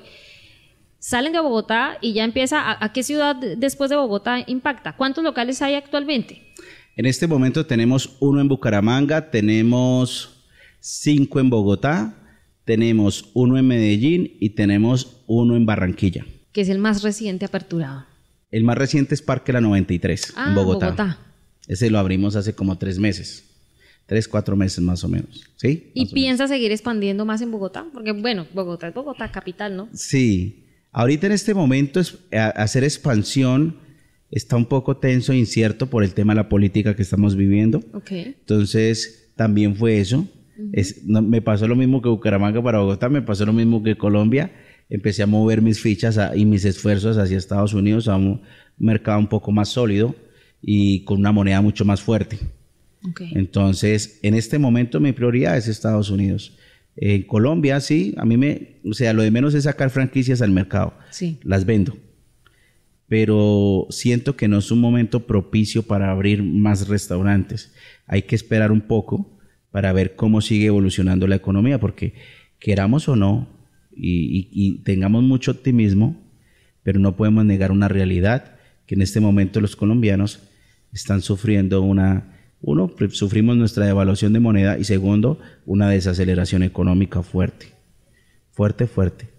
Salen de Bogotá y ya empieza, ¿a, a qué ciudad después de Bogotá impacta? ¿Cuántos locales hay actualmente? En este momento tenemos uno en Bucaramanga, tenemos cinco en Bogotá, tenemos uno en Medellín y tenemos uno en Barranquilla. Que es el más reciente aperturado. El más reciente es Parque La 93, ah, en Bogotá. Bogotá. Ese lo abrimos hace como tres meses. Tres, cuatro meses más o menos. ¿Sí? ¿Y piensa seguir expandiendo más en Bogotá? Porque, bueno, Bogotá es Bogotá, capital, ¿no? Sí. Ahorita en este momento es, a, hacer expansión está un poco tenso e incierto por el tema de la política que estamos viviendo. Ok. Entonces, también fue eso. Uh -huh. es, no, me pasó lo mismo que Bucaramanga para Bogotá, me pasó lo mismo que Colombia. Empecé a mover mis fichas a, y mis esfuerzos hacia Estados Unidos, a un mercado un poco más sólido y con una moneda mucho más fuerte. Okay. Entonces, en este momento mi prioridad es Estados Unidos. En Colombia, sí, a mí me, o sea, lo de menos es sacar franquicias al mercado. Sí. Las vendo. Pero siento que no es un momento propicio para abrir más restaurantes. Hay que esperar un poco para ver cómo sigue evolucionando la economía, porque queramos o no, y, tengamos mucho optimismo, pero no podemos negar una realidad que en este momento los colombianos están sufriendo una uno, sufrimos nuestra devaluación de moneda y segundo, una desaceleración económica fuerte. Fuerte, fuerte.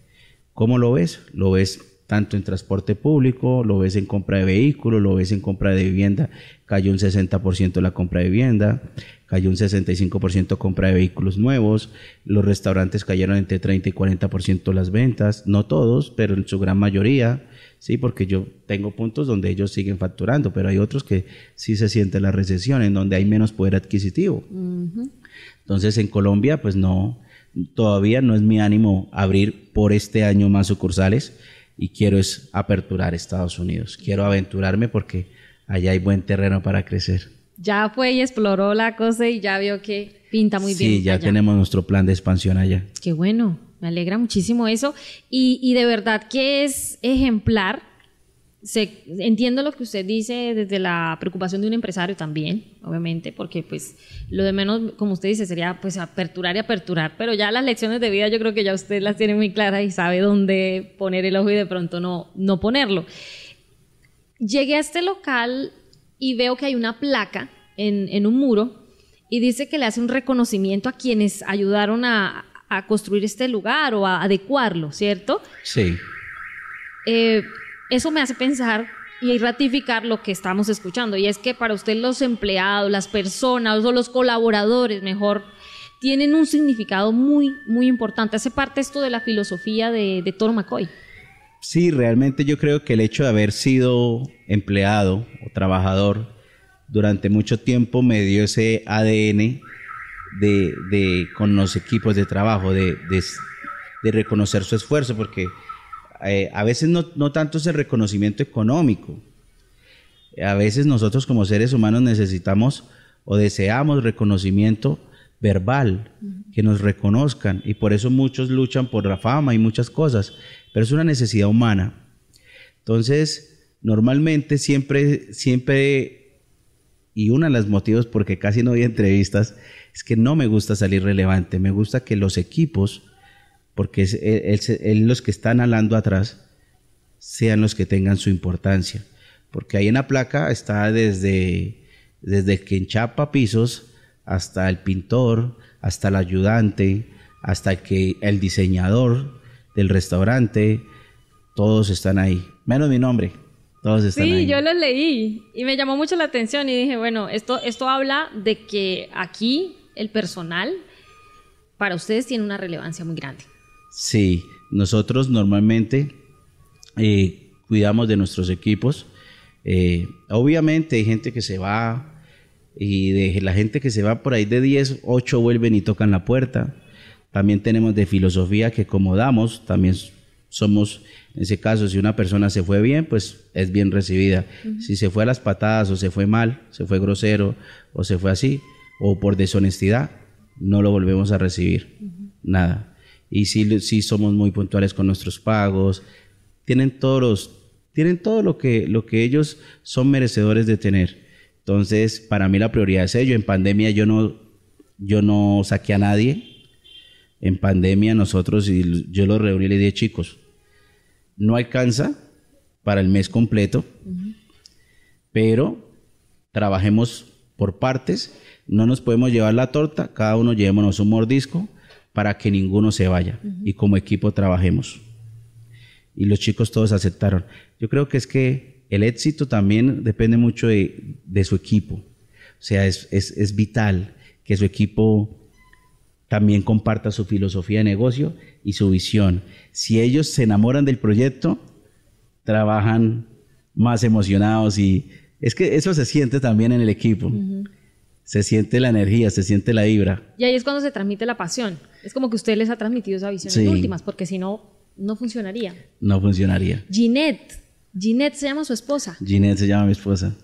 ¿Cómo lo ves? Lo ves tanto en transporte público, lo ves en compra de vehículos, lo ves en compra de vivienda, cayó un 60% la compra de vivienda, cayó un 65% compra de vehículos nuevos, los restaurantes cayeron entre 30 y 40% las ventas, no todos, pero en su gran mayoría, sí, porque yo tengo puntos donde ellos siguen facturando, pero hay otros que sí se siente la recesión, en donde hay menos poder adquisitivo. Entonces en Colombia, pues no, todavía no es mi ánimo abrir por este año más sucursales y quiero es aperturar Estados Unidos. Quiero aventurarme porque allá hay buen terreno para crecer. Ya fue y exploró la cosa y ya vio que pinta muy bien. Sí, ya tenemos nuestro plan de expansión allá. Qué bueno, me alegra muchísimo eso. Y, y de verdad que es ejemplar entiendo lo que usted dice desde la preocupación de un empresario también, obviamente, porque pues lo de menos, como usted dice, sería pues aperturar y aperturar, pero ya las lecciones de vida yo creo que ya usted las tiene muy claras y sabe dónde poner el ojo y de pronto no, no ponerlo. Llegué a este local y veo que hay una placa en, en un muro y dice que le hace un reconocimiento a quienes ayudaron a, a construir este lugar o a adecuarlo, ¿cierto? Sí. Eh, eso me hace pensar y ratificar lo que estamos escuchando, y es que para usted los empleados, las personas o los colaboradores, mejor, tienen un significado muy, muy importante. Hace parte esto de la filosofía de, de Toro McCoy. Sí, realmente yo creo que el hecho de haber sido empleado o trabajador durante mucho tiempo me dio ese ADN de, de con los equipos de trabajo, de, de reconocer su esfuerzo, porque eh, a veces no, no tanto es el reconocimiento económico. A veces nosotros como seres humanos necesitamos o deseamos reconocimiento verbal, que nos reconozcan. Y por eso muchos luchan por la fama y muchas cosas. Pero es una necesidad humana. Entonces, normalmente siempre, siempre, y uno de los motivos porque casi no hay entrevistas, es que no me gusta salir relevante. Me gusta que los equipos porque es, los que están hablando atrás sean los que tengan su importancia. Porque ahí en la placa está desde, desde que enchapa pisos hasta el pintor, hasta el ayudante, hasta que, el diseñador del restaurante, todos están ahí. Menos mi nombre. Todos están sí, yo lo leí y me llamó mucho la atención y dije, bueno, esto, esto habla de que aquí el personal para ustedes tiene una relevancia muy grande. Sí, nosotros normalmente eh, cuidamos de nuestros equipos. Eh, obviamente hay gente que se va y de la gente que se va por ahí de 10, 8 vuelven y tocan la puerta. También tenemos de filosofía que como damos, también somos, en ese caso, si una persona se fue bien, pues es bien recibida. Si se fue a las patadas o se fue mal, se fue grosero o se fue así, o por deshonestidad, no lo volvemos a recibir. Nada y sí, sí somos muy puntuales con nuestros pagos. Tienen todos tienen todo lo que, lo que ellos son merecedores de tener. Entonces, para mí la prioridad es ello. En pandemia yo no, yo no saqué a nadie. En pandemia nosotros, y yo los reuní y le dije, chicos, no alcanza para el mes completo, pero trabajemos por partes, no nos podemos llevar la torta, cada uno llevémonos un mordisco para que ninguno se vaya y como equipo trabajemos. Y los chicos todos aceptaron. Yo creo que es que el éxito también depende mucho de, su equipo. O sea, es, es, vital que su equipo también comparta su filosofía de negocio y su visión. Si ellos se enamoran del proyecto, trabajan más emocionados y es que eso se siente también en el equipo se siente la energía, se siente la vibra. Y ahí es cuando se transmite la pasión. Es como que usted les ha transmitido esa visión en últimas, porque si no, no funcionaría. No funcionaría. Ginette. Ginette se llama su esposa. Ginette se llama mi esposa.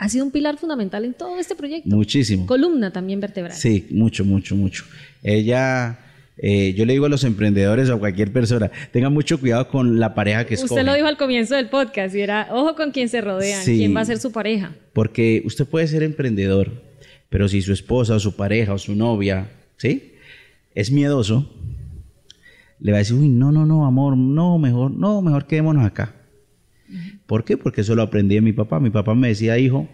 Ha sido un pilar fundamental en todo este proyecto. Muchísimo. Columna también vertebral. Sí, mucho, mucho, mucho. Ella, eh, yo le digo a los emprendedores o a cualquier persona, tengan mucho cuidado con la pareja que escogen. Usted lo dijo al comienzo del podcast y era, ojo con quién se rodean, quién va a ser su pareja. Porque usted puede ser emprendedor, pero si su esposa o su pareja o su novia, ¿sí? Es miedoso, le va a decir, uy, no, no, no, amor, no, mejor, no, mejor quedémonos acá. ¿Por qué? Porque eso lo aprendí de mi papá. Mi papá me decía, hijo,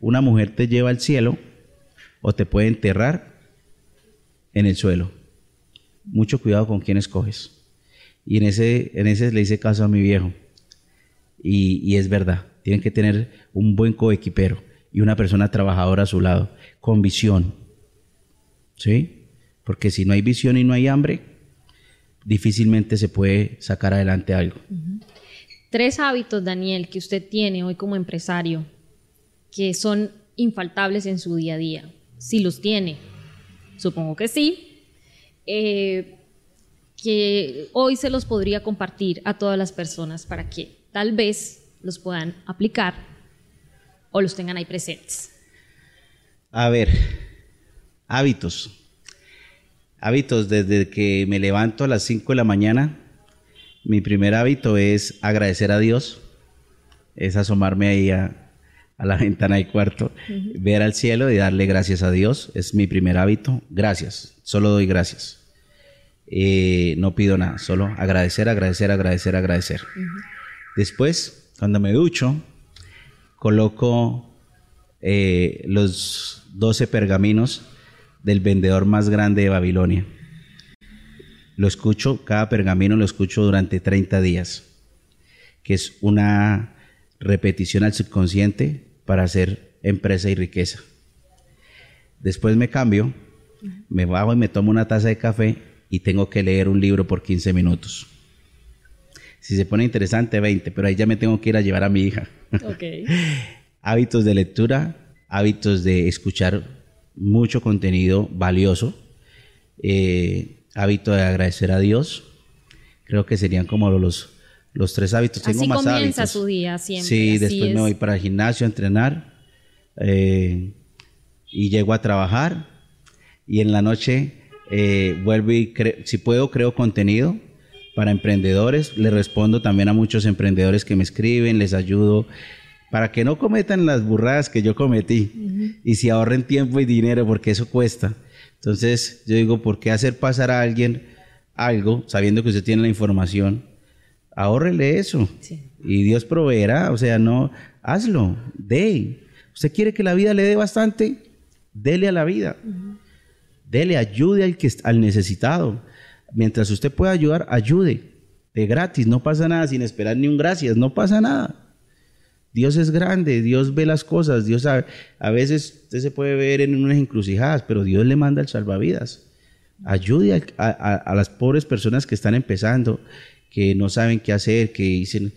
una mujer te lleva al cielo o te puede enterrar en el suelo. Mucho cuidado con quién escoges. Y en ese, en ese le hice caso a mi viejo. Y, es verdad, tienen que tener un buen coequipero y una persona trabajadora a su lado, con visión. ¿Sí? Porque si no hay visión y no hay hambre, difícilmente se puede sacar adelante algo. Tres hábitos, Daniel, que usted tiene hoy como empresario, que son infaltables en su día a día. Si los tiene, supongo que sí, eh, que hoy se los podría compartir a todas las personas para que tal vez los puedan aplicar o los tengan ahí presentes. A ver, hábitos. Hábitos desde que me levanto a las 5 de la mañana. Mi primer hábito es agradecer a Dios, es asomarme ahí a, la ventana del cuarto, ver al cielo y darle gracias a Dios. Es mi primer hábito. Gracias, solo doy gracias. Eh, no pido nada, solo agradecer, agradecer, agradecer, agradecer. Después, cuando me ducho, coloco eh, los 12 pergaminos del vendedor más grande de Babilonia. Lo escucho, cada pergamino lo escucho durante 30 días, que es una repetición al subconsciente para hacer empresa y riqueza. Después me cambio, me bajo y me tomo una taza de café y tengo que leer un libro por 15 minutos. Si se pone interesante, 20, pero ahí ya me tengo que ir a llevar a mi hija. hábitos de lectura, hábitos de escuchar mucho contenido valioso, eh, hábito de agradecer a Dios. Creo que serían como los, los tres hábitos. Así Tengo más comienza su día siempre. Sí, después me voy para el gimnasio a entrenar eh, y llego a trabajar y en la noche eh, vuelvo y si puedo creo contenido para emprendedores. Le respondo también a muchos emprendedores que me escriben, les ayudo para que no cometan las burradas que yo cometí y si ahorren tiempo y dinero porque eso cuesta. Entonces yo digo, ¿por qué hacer pasar a alguien algo sabiendo que usted tiene la información? Ahórrele eso y Dios proveerá, o sea, no, hazlo, dé. ¿Usted quiere que la vida le dé bastante? Dele a la vida. Dele, ayude al, que, al necesitado. Mientras usted pueda ayudar, ayude. De gratis, no pasa nada sin esperar ni un gracias, no pasa nada. Dios es grande, Dios ve las cosas, Dios sabe. A veces usted se puede ver en unas encrucijadas, pero Dios le manda el salvavidas. Ayude a, las pobres personas que están empezando, que no saben qué hacer, que dicen,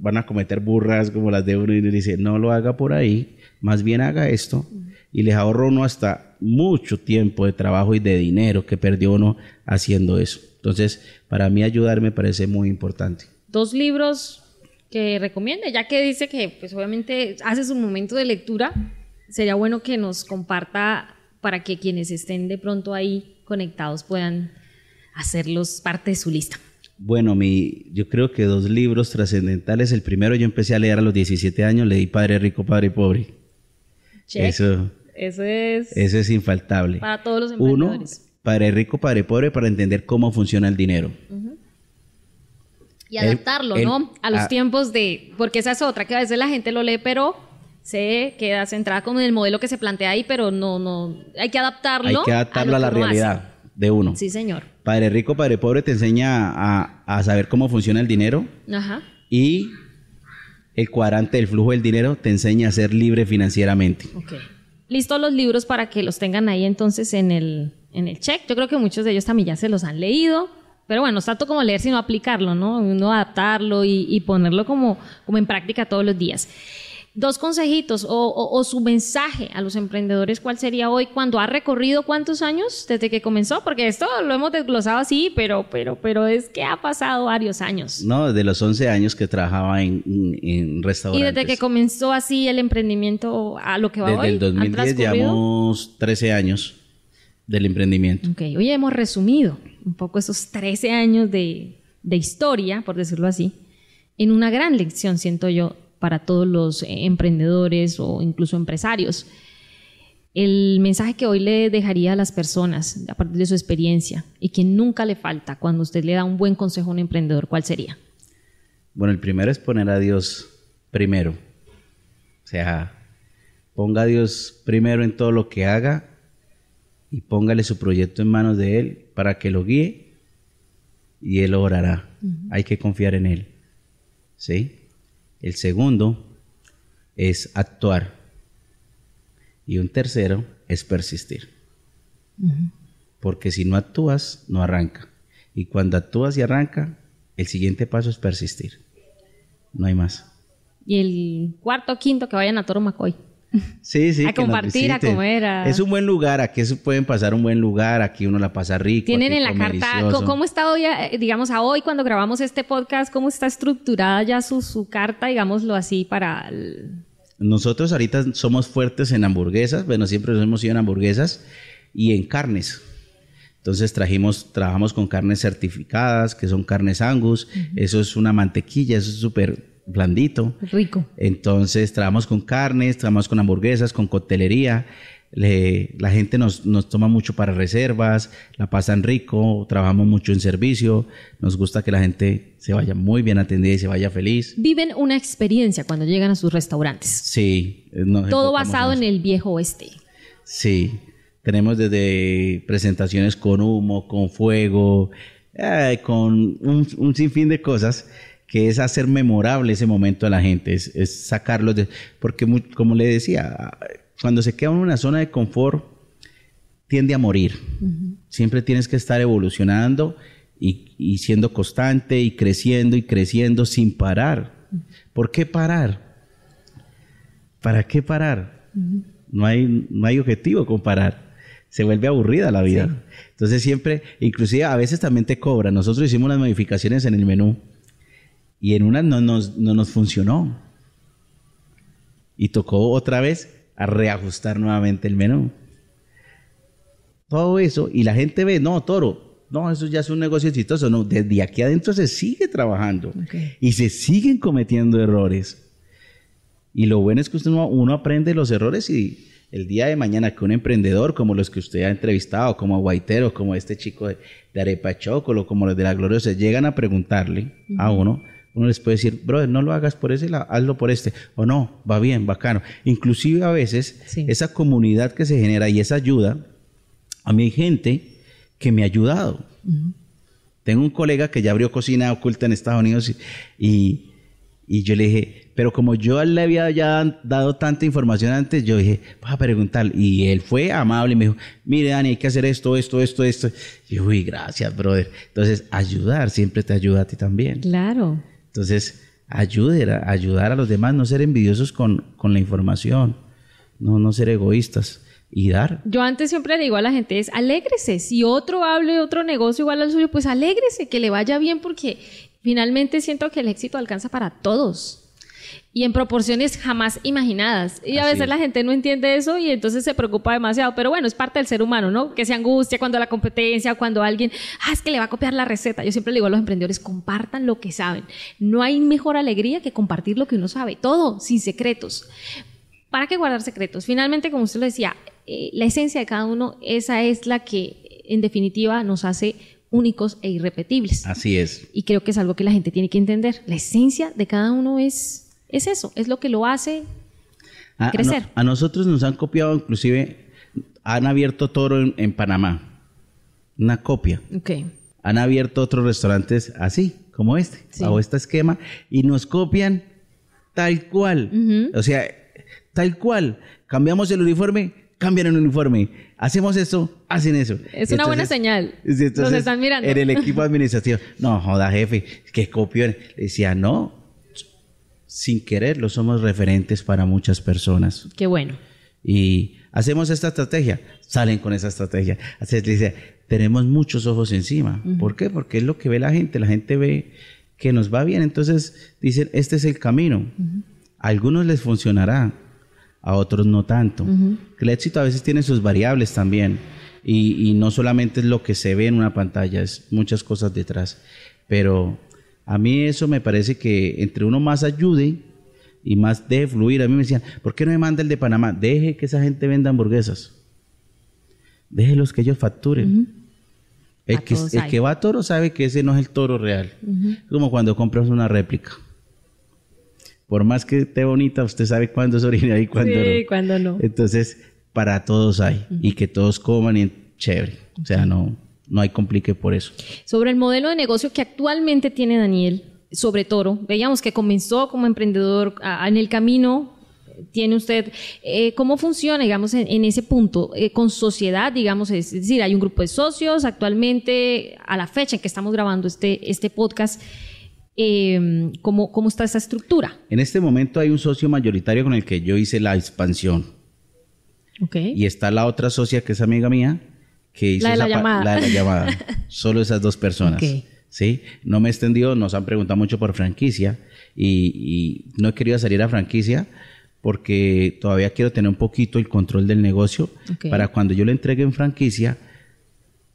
van a cometer burras como las de uno y le dice, no lo haga por ahí, más bien haga esto. Y les ahorro uno hasta mucho tiempo de trabajo y de dinero que perdió uno haciendo eso. Entonces, para mí ayudar me parece muy importante. Dos libros que recomiende, ya que dice que pues obviamente hace su momento de lectura, sería bueno que nos comparta para que quienes estén de pronto ahí conectados puedan hacerlos parte de su lista. Bueno, mi, yo creo que dos libros trascendentales. El primero yo empecé a leer a los 17 años, leí Padre Rico, Padre Pobre. Eso, eso es... Eso es infaltable. Para todos los emprendedores. Uno, Padre Rico, Padre Pobre, para entender cómo funciona el dinero. Y adaptarlo, ¿no? A los tiempos de... Porque esa es otra, que a veces la gente lo lee, pero se queda centrada con el modelo que se plantea ahí, pero no, no... Hay que adaptarlo. Hay que adaptarlo a, la realidad de uno. Sí, señor. Padre Rico, Padre Pobre te enseña a, saber cómo funciona el dinero. Ajá. Y el cuadrante del flujo del dinero te enseña a ser libre financieramente. Ok. Listo los libros para que los tengan ahí entonces en el, en el check. Yo creo que muchos de ellos también ya se los han leído. Pero bueno, no es tanto como leer, sino aplicarlo, ¿no? Uno adaptarlo y, ponerlo como, como en práctica todos los días. Dos consejitos o, su mensaje a los emprendedores, ¿cuál sería hoy cuando ha recorrido cuántos años desde que comenzó? Porque esto lo hemos desglosado así, pero, pero, pero es que ha pasado varios años. No, desde los 11 años que trabajaba en, en restaurantes. Y desde que comenzó así el emprendimiento a lo que va hoy. Desde el 2010 llevamos 13 años del emprendimiento. Ok, hoy hemos resumido un poco esos 13 años de, historia, por decirlo así, en una gran lección, siento yo, para todos los emprendedores o incluso empresarios. El mensaje que hoy le dejaría a las personas a partir de su experiencia y que nunca le falta cuando usted le da un buen consejo a un emprendedor, ¿cuál sería? Bueno, el primero es poner a Dios primero. O sea, ponga a Dios primero en todo lo que haga y póngale su proyecto en manos de Él para que lo guíe y Él orará. Hay que confiar en Él. ¿Sí? El segundo es actuar. Y un tercero es persistir. Porque si no actúas, no arranca. Y cuando actúas y arranca, el siguiente paso es persistir. No hay más. Y el cuarto o quinto que vayan a Toro Macoy. Sí, sí. A compartir, a comer. Es un buen lugar, aquí pueden pasar un buen lugar, aquí uno la pasa rico. Tienen en la carta, ¿cómo está hoy, eh, digamos, a hoy cuando grabamos este podcast, cómo está estructurada ya su, su carta, digámoslo así, para... Nosotros ahorita somos fuertes en hamburguesas, bueno, siempre nos hemos ido en hamburguesas y en carnes. Entonces trajimos, trabajamos con carnes certificadas, que son carnes angus, eso es una mantequilla, eso es súper blandito. Rico. Entonces trabajamos con carnes, trabajamos con hamburguesas, con coctelería. la gente nos, nos, toma mucho para reservas, la pasan rico, trabajamos mucho en servicio, nos gusta que la gente se vaya muy bien atendida y se vaya feliz. Viven una experiencia cuando llegan a sus restaurantes. Sí. Todo basado en, el viejo oeste. Sí. Tenemos desde presentaciones con humo, con fuego, eh, con un, un sinfín de cosas que es hacer memorable ese momento a la gente, es, es sacarlos de... Porque como le decía, cuando se queda en una zona de confort, tiende a morir. Siempre tienes que estar evolucionando y, siendo constante y creciendo y creciendo sin parar. ¿Por qué parar? ¿Para qué parar? no, hay, no hay objetivo con parar. Se vuelve aburrida la vida. Entonces siempre, inclusive a veces también te cobran. Nosotros hicimos unas modificaciones en el menú y en una no nos, no nos funcionó. Y tocó otra vez a reajustar nuevamente el menú. Todo eso, y la gente ve, no, toro, no, eso ya es un negocio exitoso. No, desde aquí adentro se sigue trabajando y se siguen cometiendo errores. Y lo bueno es que usted, uno aprende los errores y el día de mañana que un emprendedor como los que usted ha entrevistado, como Guaitero, como este chico de, de Arepa Chocolo, como los de la Gloriosa, llegan a preguntarle a uno, uno les puede decir, brother, no lo hagas por ese lado, hazlo por este. O no, va bien, bacano. Inclusive a veces esa comunidad que se genera y esa ayuda, a mí hay gente que me ha ayudado. Tengo un colega que ya abrió cocina oculta en Estados Unidos y, y, yo le dije, pero como yo le había ya dado tanta información antes, yo dije, vas a preguntar. Y él fue amable y me dijo, mire Dani, hay que hacer esto, esto, esto, esto. Y yo, uy, gracias, brother. Entonces, ayudar siempre te ayuda a ti también. Claro. Entonces, ayudar, ayudar a los demás, no ser envidiosos con, la información, no, no ser egoístas y dar. Yo antes siempre le digo a la gente es alégrese, si otro hable otro negocio igual al suyo, pues alégrese, que le vaya bien porque finalmente siento que el éxito alcanza para todos y en proporciones jamás imaginadas. Y a veces la gente no entiende eso y entonces se preocupa demasiado. Pero bueno, es parte del ser humano, ¿no? Que se angustia cuando la competencia, cuando alguien, ah, es que le va a copiar la receta. Yo siempre le digo a los emprendedores, compartan lo que saben. No hay mejor alegría que compartir lo que uno sabe. Todo, sin secretos. ¿Para qué guardar secretos? Finalmente, como usted lo decía, eh, la esencia de cada uno, esa es la que en definitiva nos hace únicos e irrepetibles. Así es. Y creo que es algo que la gente tiene que entender. La esencia de cada uno es es eso, es lo que lo hace crecer. A, nosotros nos han copiado, inclusive, han abierto Toro en, Panamá, una copia. Okay. Han abierto otros restaurantes así, como este, o este esquema, y nos copian tal cual. O sea, tal cual. Cambiamos el uniforme, cambian el uniforme. Hacemos eso, hacen eso. Es una buena señal. nos están mirando. En el equipo administrativo, no, joda, jefe, que copió. Le decía, no, sin quererlo somos referentes para muchas personas. Qué bueno. Y hacemos esta estrategia, salen con esa estrategia. Así dice, tenemos muchos ojos encima. ¿Por qué? Porque es lo que ve la gente. La gente ve que nos va bien, entonces dicen, este es el camino. A algunos les funcionará, a otros no tanto. El éxito a veces tiene sus variables también. Y, y no solamente es lo que se ve en una pantalla, es muchas cosas detrás. Pero a mí eso me parece que entre uno más ayude y más deje fluir. A mí me decían, ¿por qué no me manda el de Panamá? Deje que esa gente venda hamburguesas. Déjelos que ellos facturen. El que, el que, va a toro sabe que ese no es el toro real. Es como cuando compras una réplica. Por más que esté bonita, usted sabe cuándo es original y cuándo sí, no. cuándo no. Entonces, para todos hay. Y que todos coman y chévere. O sea, no, no hay complique por eso. Sobre el modelo de negocio que actualmente tiene Daniel sobre Toro, veíamos que comenzó como emprendedor en el camino. Tiene usted, eh, ¿cómo funciona, digamos, en, ese punto? Eh, con sociedad, digamos, es decir, hay un grupo de socios actualmente, a la fecha en que estamos grabando este, este podcast, eh, ¿cómo, ¿cómo está esa estructura? En este momento hay un socio mayoritario con el que yo hice la expansión. Okay. Y está la otra socia que es amiga mía, que hizo la de la llamada. La de la llamada. Solo esas dos personas. ¿sí? No me he extendido, nos han preguntado mucho por franquicia y, no he querido salir a franquicia porque todavía quiero tener un poquito el control del negocio para cuando yo le entregue en franquicia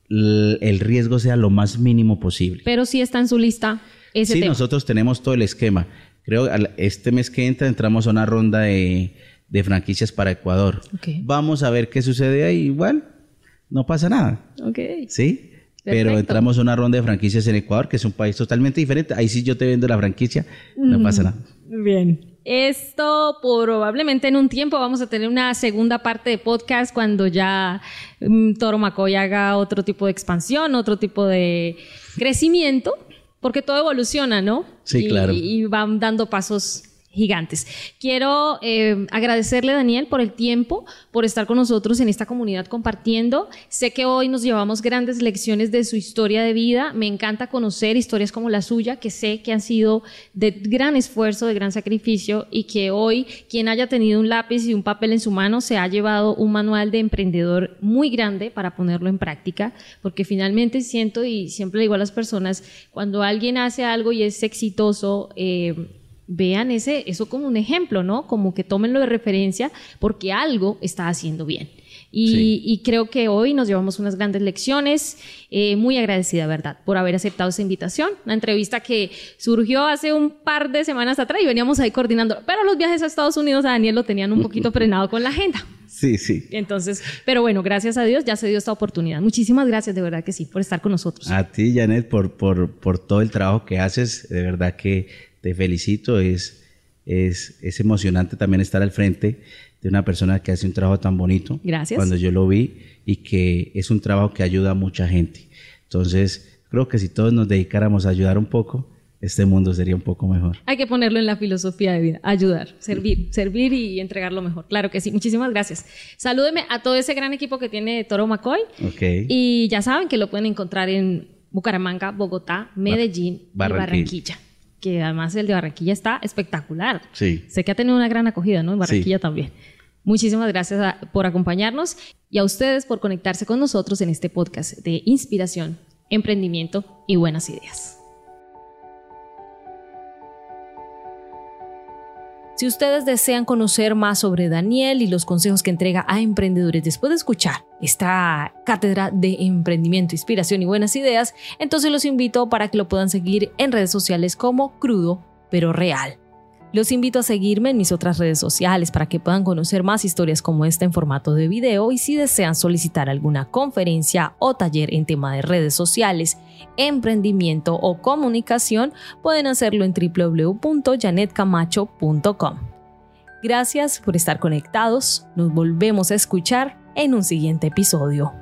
el riesgo sea lo más mínimo posible. Pero si está en su lista ese Sí, nosotros tenemos todo el esquema. Creo que este mes que entra entramos a una ronda de, franquicias para Ecuador. Vamos a ver qué sucede ahí. Igual, no pasa nada. ¿Sí? Pero entramos a una ronda de franquicias en Ecuador, que es un país totalmente diferente. Ahí sí yo te vendo la franquicia, no pasa nada. Bien. Esto probablemente en un tiempo vamos a tener una segunda parte de podcast cuando ya um, Toro Macoy haga otro tipo de expansión, otro tipo de crecimiento, porque todo evoluciona, ¿no? Sí, claro. Y van dando pasos gigantes. Quiero eh, agradecerle, Daniel, por el tiempo, por estar con nosotros en esta comunidad compartiendo. Sé que hoy nos llevamos grandes lecciones de su historia de vida. Me encanta conocer historias como la suya, que sé que han sido de gran esfuerzo, de gran sacrificio y que hoy quien haya tenido un lápiz y un papel en su mano se ha llevado un manual de emprendedor muy grande para ponerlo en práctica, porque finalmente siento y siempre le digo a las personas, cuando alguien hace algo y es exitoso, eh, vean ese, eso como un ejemplo, ¿no? Como que tómenlo de referencia porque algo está haciendo bien. Y, creo que hoy nos llevamos unas grandes lecciones. Eh, muy agradecida, ¿verdad?, por haber aceptado esa invitación. Una entrevista que surgió hace un par de semanas atrás y veníamos ahí coordinando. Pero los viajes a Estados Unidos a Daniel lo tenían un poquito frenado con la agenda. Sí, sí. Entonces, pero bueno, gracias a Dios ya se dio esta oportunidad. Muchísimas gracias, de verdad que sí, por estar con nosotros. A ti, Janet, por, por, por todo el trabajo que haces. De verdad que te felicito, es, es, es emocionante también estar al frente de una persona que hace un trabajo tan bonito. Gracias. Cuando yo lo vi y que es un trabajo que ayuda a mucha gente. Entonces, creo que si todos nos dedicáramos a ayudar un poco, este mundo sería un poco mejor. Hay que ponerlo en la filosofía de vida, ayudar, servir, servir y entregar lo mejor. Claro que sí, muchísimas gracias. Salúdeme a todo ese gran equipo que tiene Toro McCoy. Ok. Y ya saben que lo pueden encontrar en Bucaramanga, Bogotá, Medellín y Barranquilla que además el de Barranquilla está espectacular. Sí. Sé que ha tenido una gran acogida, ¿no? En Barranquilla también. Muchísimas gracias por acompañarnos y a ustedes por conectarse con nosotros en este podcast de inspiración, emprendimiento y buenas ideas. Si ustedes desean conocer más sobre Daniel y los consejos que entrega a emprendedores después de escuchar esta cátedra de emprendimiento, inspiración y buenas ideas, entonces los invito para que lo puedan seguir en redes sociales como crudo pero real. Los invito a seguirme en mis otras redes sociales para que puedan conocer más historias como esta en formato de video y si desean solicitar alguna conferencia o taller en tema de redes sociales, emprendimiento o comunicación, pueden hacerlo en www.janetcamacho.com. Gracias por estar conectados, nos volvemos a escuchar en un siguiente episodio.